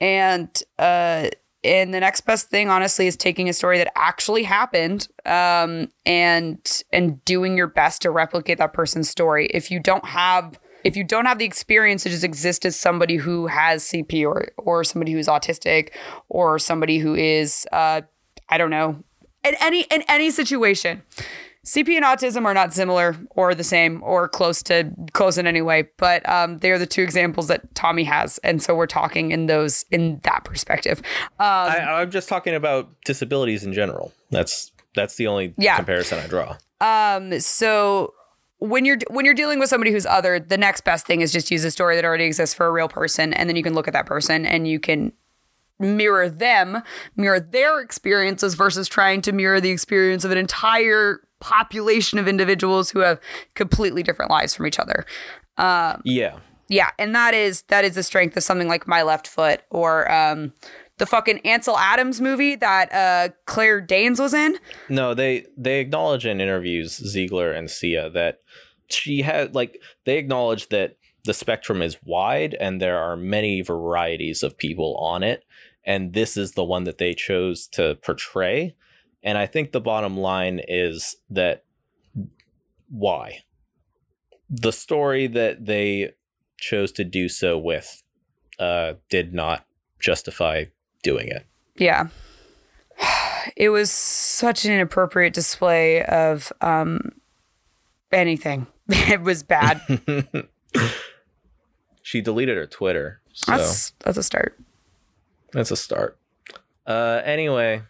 C: and uh, and the next best thing, honestly, is taking a story that actually happened um, and and doing your best to replicate that person's story. If you don't have if you don't have the experience to just exist as somebody who has CP or or somebody who's autistic or somebody who is uh, I don't know in any in any situation. CP and autism are not similar or the same or close to close in any way, but um, they are the two examples that Tommy has, and so we're talking in those in that perspective. Um,
A: I, I'm just talking about disabilities in general. That's that's the only
C: Yeah.
A: comparison I draw.
C: Um, so when you're when you're dealing with somebody who's other, the next best thing is just use a story that already exists for a real person, and then you can look at that person and you can mirror them, mirror their experiences versus trying to mirror the experience of an entire population of individuals who have completely different lives from each other.
A: Yeah.
C: Yeah, and that is that is the strength of something like My Left Foot or um the fucking Ansel Adams movie that uh Claire Danes was in.
A: No, they they acknowledge in interviews Ziegler and Sia that she had like they acknowledge that the spectrum is wide and there are many varieties of people on it and this is the one that they chose to portray and I think the bottom line is that why the story that they chose to do so with uh did not justify doing it.
C: Yeah. It was such an inappropriate display of um anything. It was bad.
A: she deleted her Twitter. So
C: That's that's a start.
A: That's a start. Uh anyway,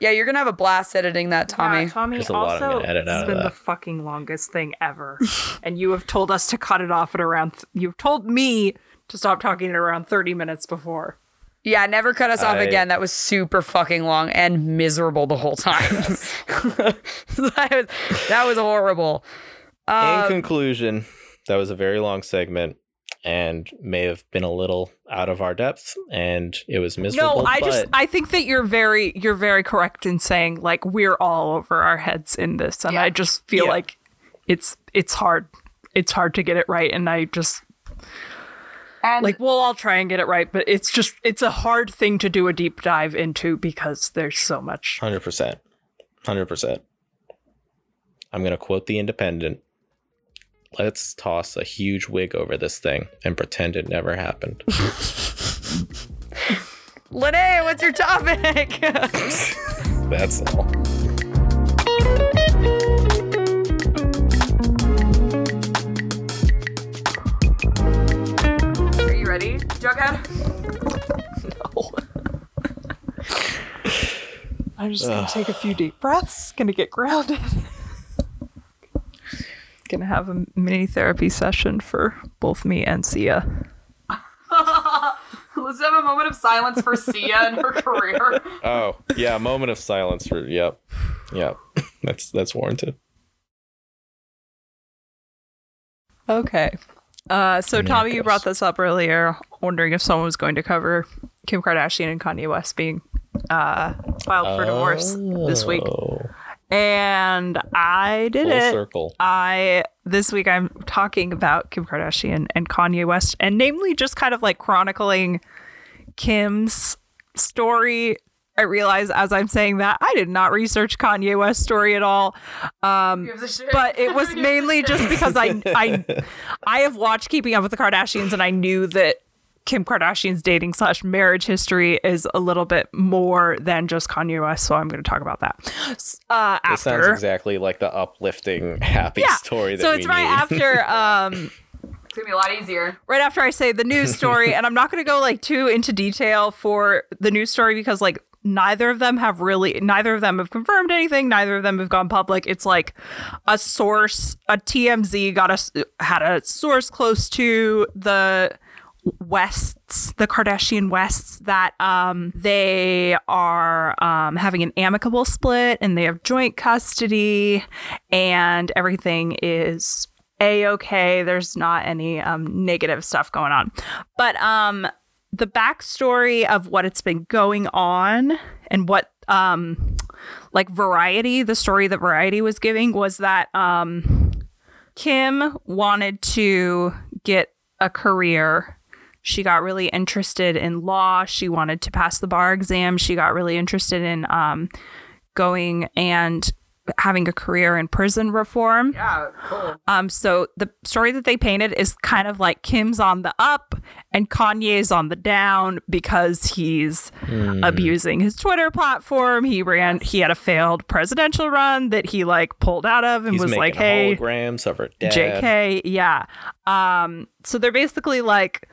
C: Yeah, you're gonna have a blast editing that, Tommy.
B: Yeah, Tommy
A: There's a lot I'm
B: also
A: gonna edit out
B: has
A: of
B: been the fucking longest thing ever, and you have told us to cut it off at around. Th- you've told me to stop talking at around thirty minutes before.
C: Yeah, never cut us off
A: I-
C: again. That was super fucking long and miserable the whole time. that, was, that was horrible.
A: in
C: Um,
A: conclusion, that was a very long segment and may have been a little out of our depth and it was miserable.
B: No, I just I think that you're very you're very correct in saying like we're all over our heads in this, and
C: Yeah.
B: I just feel
A: Yeah.
B: like it's it's hard it's hard to get it right, and I just
C: and
B: like we'll all try and get it right, but it's just it's a hard thing to do a deep dive into because there's so much.
A: 100%. 100%. I'm going to quote the Independent. Let's toss a huge wig over this thing and pretend it never happened.
C: Lene, what's your topic?
A: That's all.
C: Are you ready, Jughead? No.
B: I'm just gonna take a few deep breaths, gonna get grounded. Gonna have a mini therapy session for both me and Sia.
C: Let's have a moment of silence for Sia and her career.
A: Oh, yeah, moment of silence for yep. Yep. That's that's warranted.
B: Okay. Uh, so
A: Yeah,
B: Tommy, you brought this up earlier, wondering if someone was going to cover Kim Kardashian and Kanye West being uh, filed for divorce this week,
A: Oh,
B: and I did
A: Full
B: it.
A: circle.
B: I this week I'm talking about Kim Kardashian and Kanye West, and namely just kind of like chronicling Kim's story. I realize as I'm saying that I did not research Kanye West's story at all. Um, but it was mainly just because I I I have watched Keeping Up with the Kardashians and I knew that Kim Kardashian's dating slash marriage history is a little bit more than just Kanye West, so I'm going to talk about that. S- Uh,
A: It sounds exactly like the uplifting, happy
B: yeah,
A: story that
B: so
A: we
B: it's right
A: need.
B: after um
C: It's gonna be a lot easier.
B: right after I say the news story, and I'm not going to go like too into detail for the news story because like neither of them have really, neither of them have confirmed anything. Neither of them have gone public. It's like a source, a TMZ got a had a source close to the Wests, the Kardashian Wests, that um they are um having an amicable split and they have joint custody and everything is a okay. There's not any um negative stuff going on. But um the backstory of what it's been going on and what um like variety, the story that Variety was giving was that um Kim wanted to get a career. She got really interested in law. She wanted to pass the bar exam. She got really interested in um, going and having a career in prison reform.
C: Yeah, cool.
B: Um, so the story that they painted is kind of like Kim's on the up and Kanye's on the down because he's abusing his Twitter platform. He ran, he had a failed presidential run that he like pulled out of and
A: He's
B: was like, "Hey,
A: holograms of her dad.
B: JK, yeah. Um, so they're basically like,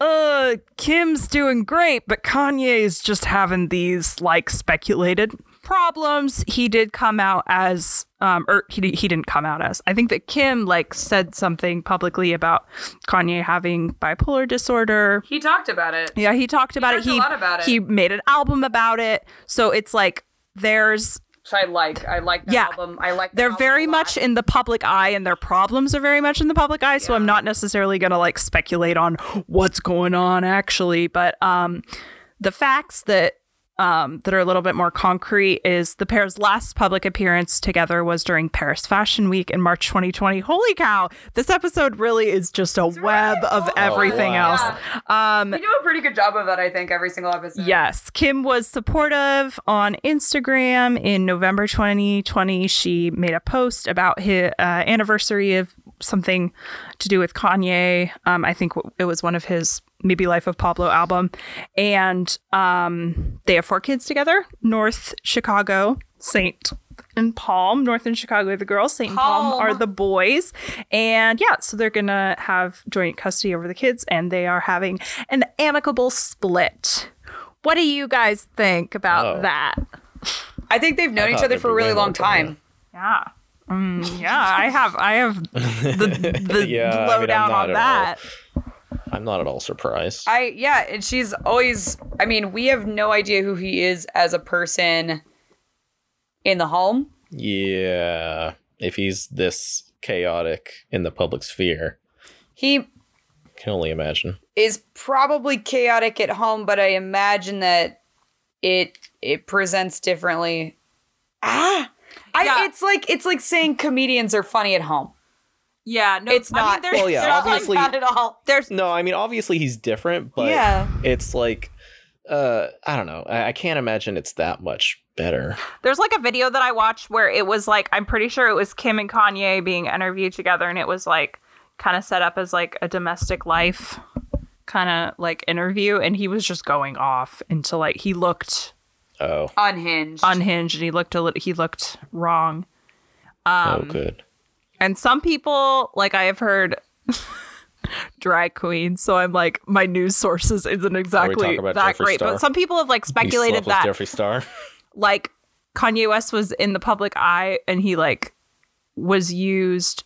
B: uh, Kim's doing great, but Kanye is just having these like speculated problems. He did come out as, um, or he he didn't come out as. I think that Kim like said something publicly about Kanye having bipolar disorder.
C: He talked about it.
B: Yeah, he talked about it.
C: talked a
B: He
C: about it.
B: he made an album about it. So it's like there's
C: Which I like. I like that
B: Yeah.
C: album. I like. that
B: they're very much in the public eye and their problems are very much in the public eye so i'm not necessarily going to like speculate on what's going on actually but um the facts that um, that are a little bit more concrete is the pair's last public appearance together was during Paris Fashion Week in March 2020. Holy cow! This episode really is just a web of everything
A: wow.
B: else. Um,
C: We do a pretty good job of that, I think, every single episode.
B: Yes, Kim was supportive on Instagram in November 2020. She made a post about his uh, anniversary of something to do with Kanye. Um, I think it was one of his maybe Life of Pablo album, and um, they have four kids together. North Chicago, Saint and Palm. North and Chicago are the girls. Saint and Palm
C: Palm.
B: are the boys. And yeah, so they're gonna have joint custody over the kids, and they are having an amicable split. What do you guys think about
A: Oh.
B: that?
C: I think they've known each other for a really long time.
B: Yeah. Mm, yeah, I have I have the, the
A: Yeah, I mean,
B: lowdown on
A: at
B: that.
A: I'm not at all surprised.
C: I yeah, and she's always. I mean, we have no idea who he is as a person in the home.
A: yeah, if he's this chaotic in the public sphere,
C: He
A: can only imagine.
C: is probably chaotic at home, but I imagine that it it presents differently. Ah, I, it's like it's like saying comedians are funny at home.
B: Yeah, no,
C: It's
B: I mean,
C: not.
B: there's,
A: Well, yeah,
B: there's, like,
A: obviously-
C: not at all.
B: there's
A: No, I mean obviously he's different, but
C: yeah,
A: it's like uh I don't know. I, I can't imagine it's that much better.
B: There's like a video that I watched where it was like I'm pretty sure it was Kim and Kanye being interviewed together and it was like kind of set up as like a domestic life kind of like interview and he was just going off into like he looked
A: Oh,
C: unhinged.
B: unhinged and he looked a little he looked wrong. Um,
A: oh good.
B: And some people, like I have heard drag queens, so I'm like my news sources isn't exactly that
A: Jeffree
B: great.
A: Star?
B: But some people have like speculated that
A: Jeffree Star.
B: like Kanye West was in the public eye and he like was used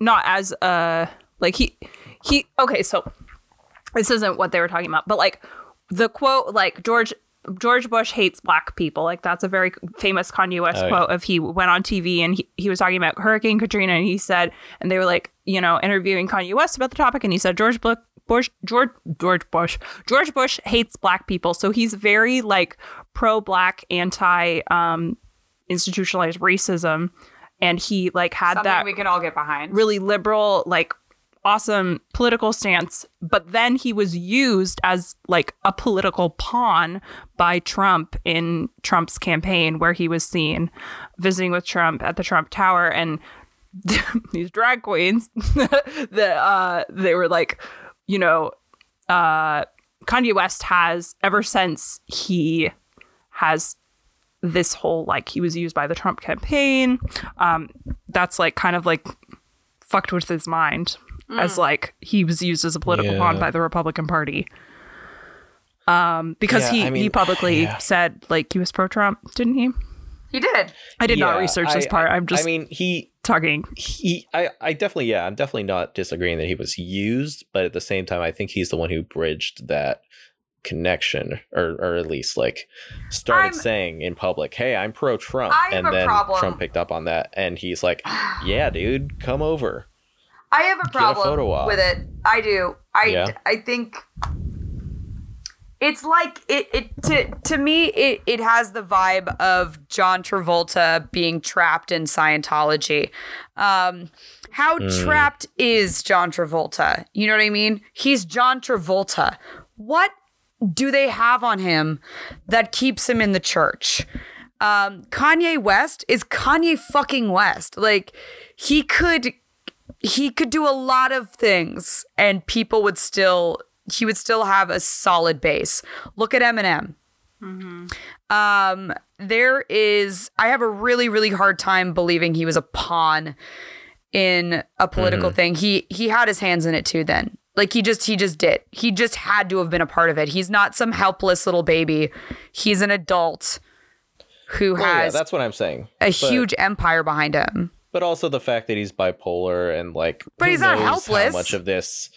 B: not as a like he he okay so this isn't what they were talking about but like the quote like George George Bush hates black people like that's a very famous Kanye West
A: Oh, yeah.
B: quote of he went on TV and he, he was talking about Hurricane Katrina and he said and they were like you know interviewing Kanye West about the topic and he said George Bush Bush George George Bush George Bush hates black people so he's very like pro black anti um institutionalized racism and he like had
C: Something
B: that
C: we can all get behind.
B: really liberal like awesome political stance but then he was used as like a political pawn by Trump in Trump's campaign where he was seen visiting with Trump at the Trump Tower. And these drag queens the uh they were like you know uh Kanye West has ever since he has this whole like he was used by the Trump campaign um that's like kind of like fucked with his mind as like he was used as a political
A: Yeah.
B: pawn by the Republican Party. Um, because
A: Yeah,
B: he
A: I mean,
B: he publicly
A: yeah.
B: said like he was pro Trump, didn't he?
C: he did.
B: I did not
A: Yeah,
B: research this
A: I-
B: part.
A: I-
B: I'm just
A: I mean, he
B: talking.
A: he I, I definitely yeah i'm definitely not disagreeing that he was used but at the same time i think he's the one who bridged that connection or or at least like started
C: I'm-
A: saying in public hey i'm pro trump and then
C: problem.
A: trump picked up on that and he's like yeah dude come over
C: I have a
A: a
C: problem
A: op.
C: with it. I do. I
A: Yeah.
C: I think it's like it it to to me it it has the vibe of John Travolta being trapped in Scientology. Um how trapped is John Travolta? You know what I mean? He's John Travolta. What do they have on him that keeps him in the church? Um, Kanye West is Kanye fucking West. Like he could he could do a lot of things and people would still he would still have a solid base. Look at Eminem. Um, there is I have a really really hard time believing he was a pawn in a political thing. He he had his hands in it too then. Like he just he just did. He just had to have been a part of it. He's not some helpless little baby. He's an adult. who
A: Well, yeah,
C: has
A: that's what I'm saying.
C: a
A: But-
C: huge empire behind him.
A: But also the fact that he's bipolar and like
C: But he's not
A: knows
C: helpless.
A: how much of this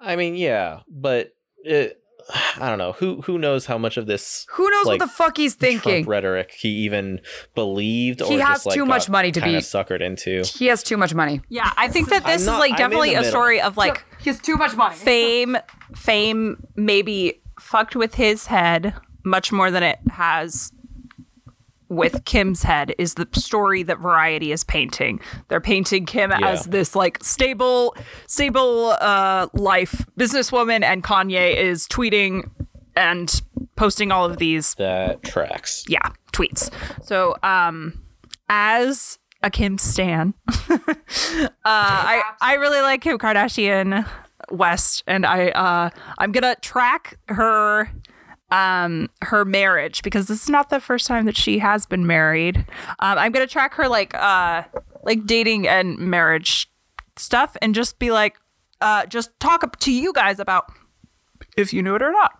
A: i mean yeah but it, i don't know who who knows how much of this
C: Who knows
A: like,
C: what the fuck he's
A: Trump
C: thinking?
A: rhetoric he even believed or
C: He has
A: just, like,
C: too much money to
A: kinda
C: be-
A: suckered into
C: He has too much money.
B: Yeah, I think that
A: I'm
B: this is like definitely a story of like
C: He has too much money.
B: fame fame maybe fucked with his head much more than it has with Kim's head is the story that Variety is painting. They're painting Kim
A: Yeah.
B: as this like stable stable uh life businesswoman and Kanye is tweeting and posting all of these
A: that tracks
B: yeah, tweets. So, um, as a Kim stan, uh, I I really like Kim Kardashian West, and I uh, I'm gonna track her um her marriage because this is not the first time that she has been married. Um, I'm gonna track her like uh like dating and marriage stuff, and just be like uh just talk to you guys about if you knew it or not.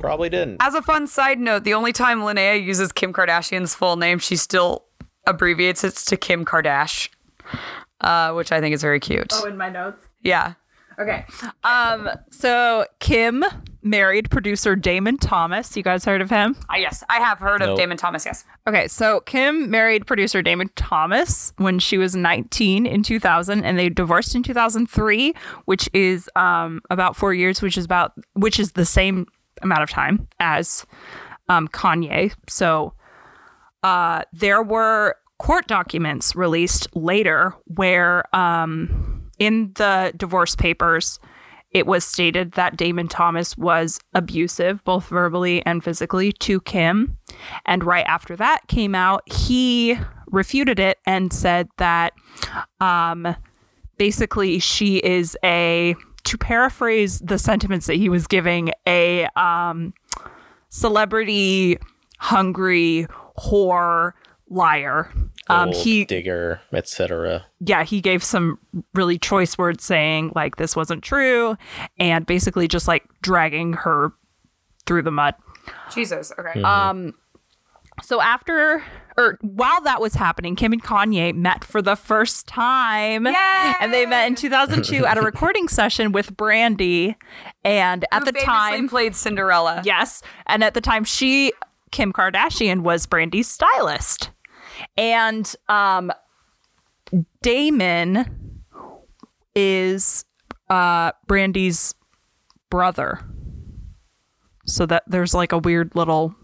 A: probably didn't
C: As a fun side note, the only time Linnaea uses Kim Kardashian's full name, she still abbreviates it to Kim Kardashian, uh, which I think is very cute.
B: Oh, in my notes.
C: Yeah.
B: Okay. Um. So Kim married producer Damon Thomas. You guys heard of him?
C: Ah, yes, I have heard of Damon Thomas. Yes.
B: Okay. So Kim married producer Damon Thomas when she was 19 in 2000, and they divorced in 2003, which is um about four years, which is about which is the same amount of time as um Kanye. So uh there were court documents released later where um in the divorce papers, it was stated that Damon Thomas was abusive, both verbally and physically, to Kim. And right after that came out, he refuted it and said that um, basically she is a, to paraphrase the sentiments that he was giving, a um, celebrity hungry whore liar. Um, he
A: digger etc
B: yeah, he gave some really choice words saying like this wasn't true and basically just like dragging her through the mud.
C: Jesus. Okay.
B: Um so after or while that was happening, Kim and Kanye met for the first time. And they met in 2002 at a recording session with Brandy and at
C: Who
B: the
C: famously
B: time
C: played Cinderella.
B: Yes. And at the time, she, Kim Kardashian, was Brandy's stylist. And um, Damon is uh, Brandy's brother. So that there's like a weird little.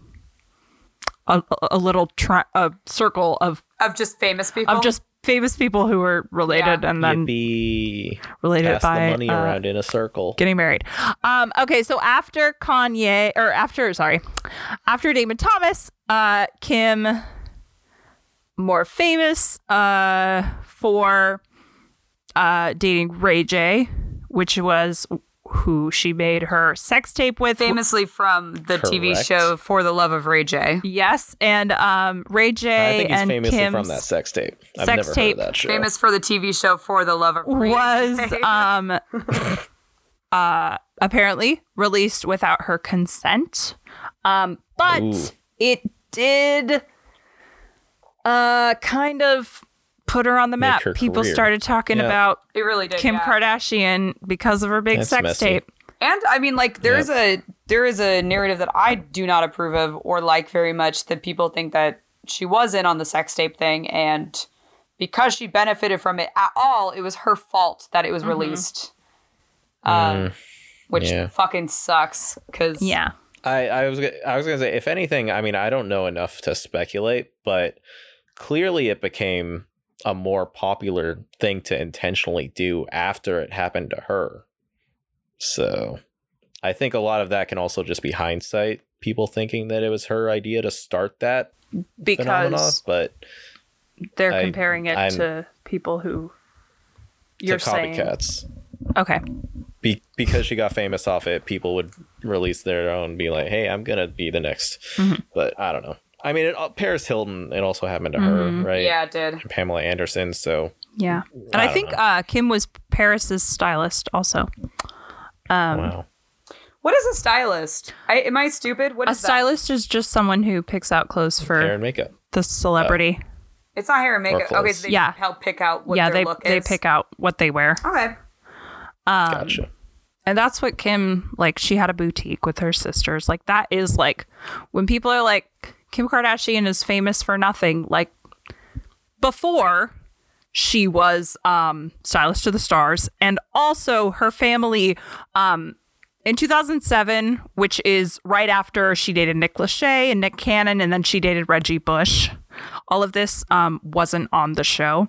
B: A, a little tri- a circle of
C: Of just famous people.
B: of just famous people who are related
C: Yeah.
B: and then
A: Yippee.
B: related
A: pass
B: by
A: the money
B: uh,
A: around in a circle
B: getting married. Um, okay, so after Kanye, or after, sorry, after Damon Thomas, uh, Kim, more famous uh, for uh, dating Ray J, which was who she made her sex tape with.
C: famously from the TV show For the Love of Ray J.
B: Yes, and um, Ray J
A: i think he's
B: and
A: famously
B: Kim's
A: from that sex tape i've
B: sex
A: never
B: tape.
A: heard of that show
C: Famous for the TV show For the Love of Ray
B: was
C: J.
B: um uh apparently released without her consent um but
A: Ooh.
B: it did uh kind of put her on the map people
A: career.
B: started talking
A: Yeah.
B: about
C: it really did.
B: kim
C: yeah.
B: kardashian because of her big
A: That's
B: sex
A: messy.
B: tape
C: And I mean, like there is a there is a narrative that I do not approve of or like very much that people think that she was in on the sex tape thing, and because she benefited from it at all, it was her fault that it was released. Um, which
A: yeah.
C: fucking sucks. Because
B: yeah
A: I, I was I was gonna say if anything, I mean I don't know enough to speculate, but clearly it became a more popular thing to intentionally do after it happened to her. So I think a lot of that can also just be hindsight, people thinking that it was her idea to start that phenomena,
B: because
A: but
B: they're
A: I-
B: comparing it
A: I'm-
B: to people who you're
A: to
B: saying
A: copycats.
B: okay
A: Be- because she got famous off it, people would release their own, be like, "Hey, I'm gonna be the next."
B: Mm-hmm.
A: But I don't know. I mean, it, uh, Paris Hilton, it also happened to her, right?
C: yeah, it did.
A: And Pamela Anderson. So
B: yeah and
A: I
B: i, think uh kim was paris's stylist also um
A: wow.
C: What is a stylist? I, am I stupid? What
B: A
C: is that?
B: stylist is just someone who picks out clothes for
A: Hair
B: for
A: and makeup.
B: the celebrity.
C: It's not hair and makeup. Okay, so they
B: Yeah.
C: help pick out what
B: yeah,
C: their
B: they
C: look
B: they pick out what they wear.
C: Okay.
B: Um,
A: Gotcha.
B: And that's what Kim like. She had a boutique with her sisters. Like that is like when people are like Kim Kardashian is famous for nothing. Like before she was um stylist to the stars and also her family um in 2007 which is right after she dated nick lachey and nick cannon and then she dated reggie bush all of this um wasn't on the show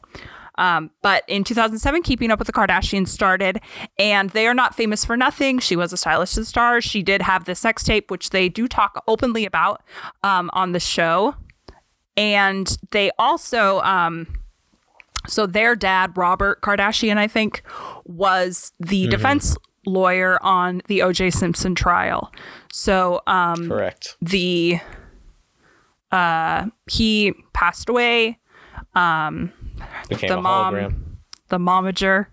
B: um, but in 2007, Keeping Up with the Kardashians started, and they are not famous for nothing. She was a stylist to the stars. She did have the sex tape, which they do talk openly about um, on the show. And they also, um, so their dad, Robert Kardashian, I think, was the defense lawyer on the OJ Simpson trial. So um,
A: Correct.
B: the uh, he passed away.
A: Became
B: the
A: a
B: mom-
A: hologram.
B: the momager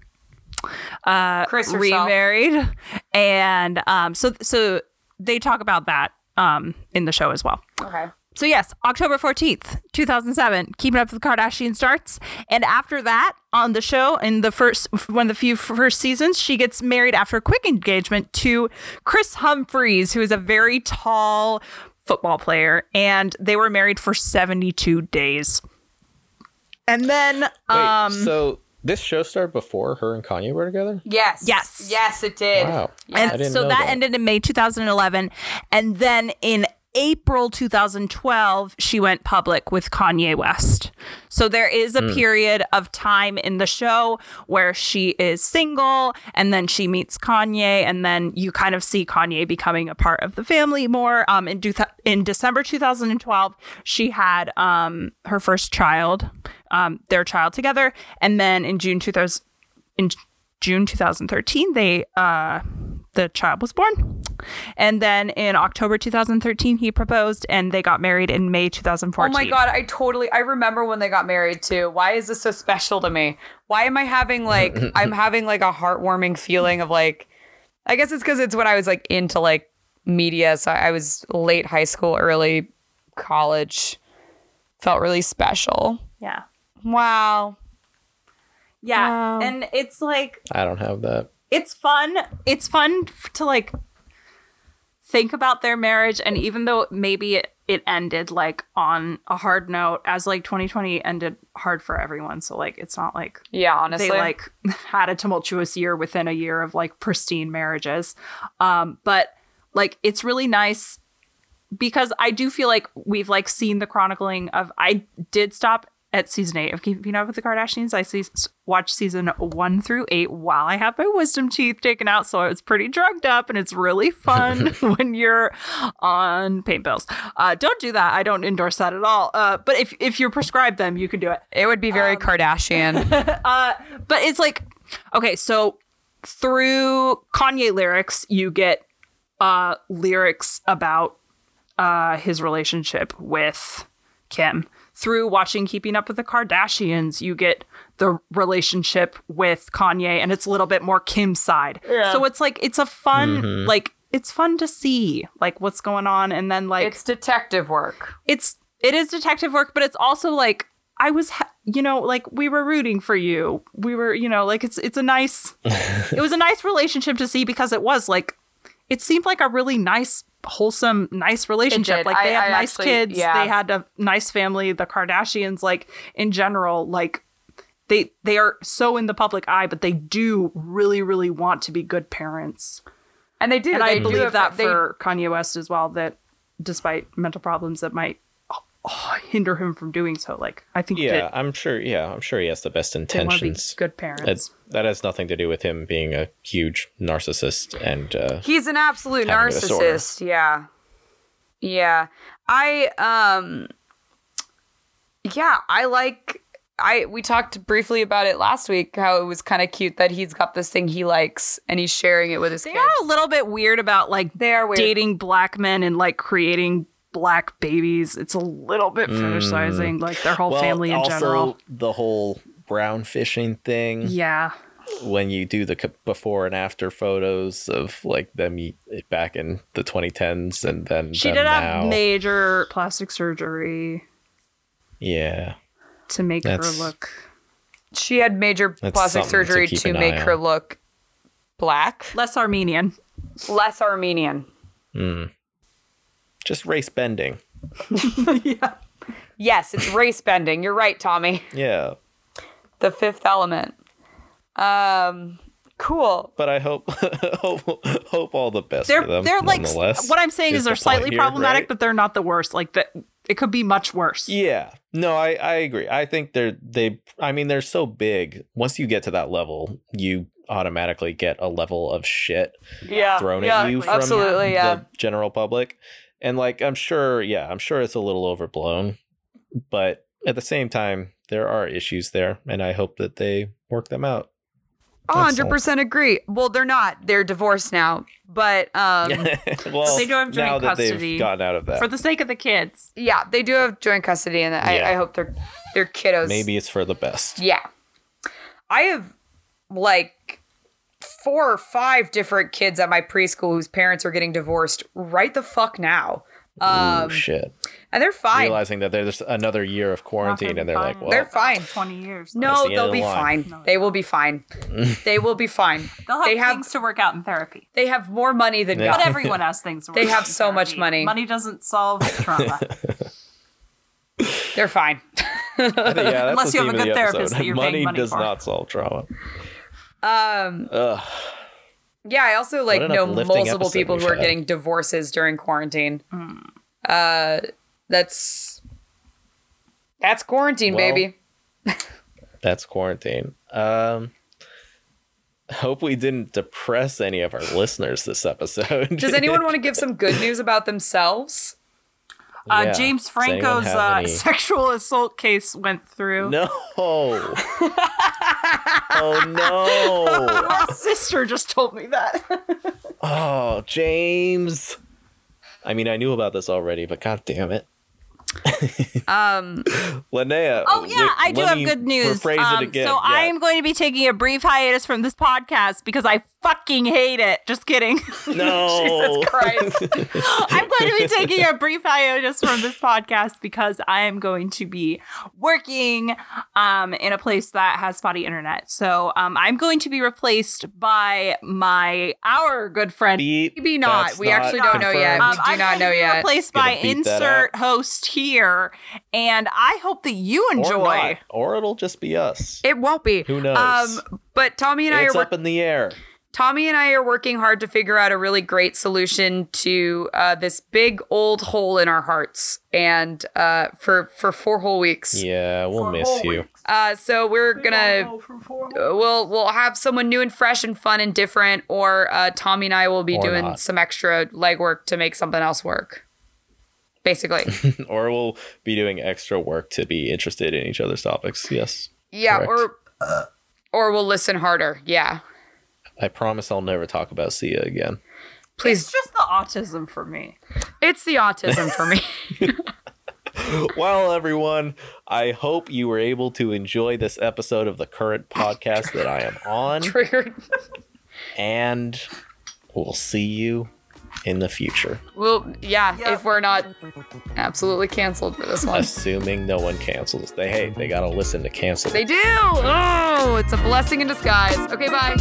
B: uh
C: Kris herself.
B: remarried and um so so they talk about that um in the show as well
C: Okay.
B: so yes october 14th 2007 keeping up with the kardashians starts and after that on the show in the first one of the few first seasons she gets married after a quick engagement to Kris Humphries who is a very tall football player and they were married for 72 days and then
A: Wait,
B: um
A: so this show started before her and Kanye were together?
C: Yes.
B: Yes.
C: Yes, it did.
A: Wow. I
B: And
A: didn't
B: so
A: know
B: that,
A: that.
B: ended in May 2011. And then in April 2012, she went public with Kanye West. So there is a period of time in the show where she is single and then she meets Kanye. And then you kind of see Kanye becoming a part of the family more. Um, in, du- in December 2012, she had um, her first child, um, their child together. And then in June 2000, in June 2013, they uh, the child was born, and then in October 2013 he proposed, and they got married in May 2014.
C: Oh my god, I totally I remember when they got married too. Why is this so special to me? Why am I having like I'm having like a heartwarming feeling of like I guess it's cuz it's when I was like into like media, so I was late high school, early college. Felt really special.
B: Yeah,
C: Wow.
B: yeah,
C: Wow.
B: and it's like
A: I don't have that.
B: it's fun. It's fun to like think about their marriage, and even though maybe it, it ended like on a hard note, as like 2020 ended hard for everyone. So like it's not like
C: Yeah, honestly.
B: they like had a tumultuous year within a year of like pristine marriages um but like it's really nice because i do feel like we've like seen the chronicling of i did stop at season eight of keeping up with the kardashians. I see watched season one through eight while i have my wisdom teeth taken out so i was pretty drugged up and it's really fun when you're on pain pills. Uh don't do that. I don't endorse that at all. Uh but if if you're prescribed them you can do it.
C: It would be very Kardashian.
B: uh, but it's like okay, so through Kanye lyrics, you get uh lyrics about uh his relationship with Kim. Through watching Keeping Up with the Kardashians, you get the relationship with Kanye, and it's a little bit more Kim's side. So it's like it's a fun, mm-hmm. like it's fun to see like what's going on, and then like
C: it's detective work.
B: it's it is detective work but it's also like i was ha- you know like we were rooting for you we were you know like it's it's a nice it was a nice relationship to see because it was like it seemed like a really nice wholesome nice relationship like they
C: I-
B: had
C: I
B: nice
C: actually-
B: kids
C: yeah.
B: they had a nice family the kardashians like in general like they they are so in the public eye but they do really really want to be good parents
C: And they do.
B: and
C: they
B: I believe
C: have-
B: that
C: they-
B: for Kanye West as well. That despite mental problems that might hinder him from doing so, like I think
A: Yeah,
B: that
A: I'm sure. Yeah, I'm sure he has the best
B: they be
A: intentions.
B: good
A: That,
B: parents.
A: that has nothing to do with him being a huge narcissist and uh,
C: He's an absolute
A: Having a disorder.
C: narcissist. Yeah. Yeah. I um yeah, I like I we talked briefly about it last week how it was kind of cute that he's got this thing he likes and he's sharing it with his
B: They
C: kids.
B: are a little bit weird about like
C: They are weird.
B: dating black men and like creating black babies. It's a little bit fetishizing like their whole
A: well,
B: family in
A: also
B: general.
A: the whole brown fishing thing.
B: Yeah.
A: when you do the before and after photos of like them back in the 2010s and then
B: She did
A: now.
B: have major plastic surgery
A: yeah,
B: to make
A: That's-
B: her look.
C: She had major plastic
A: something to
C: surgery to make her
A: on.
C: look black,
B: Less Armenian.
C: less Armenian.
A: Mm. Just race bending.
B: yeah.
C: Yes, it's race bending. You're right, Tommy.
A: Yeah,
C: The fifth element. Um, cool.
A: but I hope hope, hope all the best
B: They're
A: for them.
B: they're like what I'm saying is,
A: the
B: they're
A: point
B: slightly
A: here,
B: problematic,
A: right?
B: but they're not the worst. Like that, it could be much worse.
A: Yeah. No, I, I agree. I think they're they I mean they're so big. Once you get to that level, you automatically get a level of shit
C: Yeah.
A: thrown
C: yeah,
A: at you from
C: absolutely. Yeah.
A: the general public. And like I'm sure, yeah, I'm sure it's a little overblown, but at the same time, there are issues there, and I hope that they work them out.
C: A hundred percent agree. Well, they're not. They're divorced now. But um,
A: well,
B: They do have joint
A: now that
B: custody
A: they've gotten out of that,
B: For the sake of the kids.
C: yeah, they do have joint custody, and I,
A: Yeah.
C: I hope they're they're kiddos.
A: maybe it's for the best.
C: Yeah. I have like four or five different kids at my preschool whose parents are getting divorced right the fuck now. Um,
A: Ooh, shit.
C: and they're fine.
A: Realizing that there's another year of quarantine, and they're like, well,
C: they're fine.
B: Twenty years.
C: No,
A: the
C: they'll
A: of the
C: be
A: line.
C: fine. They will be fine. they will be fine.
B: They'll have
C: They have
B: things to work out in therapy.
C: they have more money than
A: Yeah.
B: But
C: God.
B: everyone has things to work
C: They have
B: in
C: so much money.
B: Money doesn't solve trauma.
C: They're fine.
A: yeah, that's
B: Unless
A: the
B: you have a good
A: the
B: therapist
A: episode.
B: that you're
A: money
B: paying money
A: does
B: for.
A: not solve trauma.
C: Um,
A: Ugh.
C: yeah, I also like know multiple people who are
A: had.
C: getting divorces during quarantine.
B: Hmm.
C: Uh, that's that's quarantine,
A: Well,
C: baby.
A: That's quarantine. Um, hope we didn't depress any of our listeners this episode.
C: Does anyone want to give some good news about themselves?
B: Uh,
A: Yeah.
B: James Franco's uh,
A: any-
B: sexual assault case went through.
A: No. oh no.
B: My sister just told me that.
A: Oh, James. I mean, I knew about this already, but god damn it.
C: Um,
A: Linnaea.
B: Oh yeah,
A: wait,
B: I do have good news. Um,
A: it again.
B: So
A: Yeah.
B: I'm going to be taking a brief hiatus from this podcast because I fucking hate it. Just kidding.
A: No.
C: Jesus Christ.
B: I'm going to be taking a brief hiatus from this podcast because I am going to be working um, in a place that has spotty internet. So um, I'm going to be replaced by my our good friend.
A: Beep.
C: Maybe not.
A: That's
C: We actually don't know yet.
A: confirmed.
C: We do
B: I'm
C: not
B: going to
C: know
B: be
C: yet.
B: Replaced by insert host here, and I hope that you
A: Or
B: enjoy.
A: not. Or it'll just be us.
C: It won't be.
A: Who knows?
C: Um, but Tommy and I
A: it's
C: are
A: up in the air.
C: Tommy and I are working hard to figure out a really great solution to uh, this big old hole in our hearts, and uh, for for four whole weeks.
A: Yeah, we'll miss you.
C: Uh, so we're gonna uh, we'll we'll have someone new and fresh and fun and different, or uh, Tommy and I will be
A: Or
C: doing
A: not.
C: some extra legwork to make something else work. Basically,
A: or we'll be doing extra work to be interested in each other's topics. Yes.
C: yeah,
A: Correct.
C: or or we'll listen harder. Yeah,
A: I promise I'll never talk about Sia again.
C: please.
B: It's just the autism for me.
C: It's the autism for me.
A: Well, everyone, I hope you were able to enjoy this episode of the current podcast that I am on,
C: Triggered.
A: and we'll see you in the future,
C: Well, yeah, if we're not absolutely canceled for this one.
A: assuming no one cancels. They hey, they gotta listen to cancel.
C: They do. Oh, it's a blessing in disguise. Okay, bye.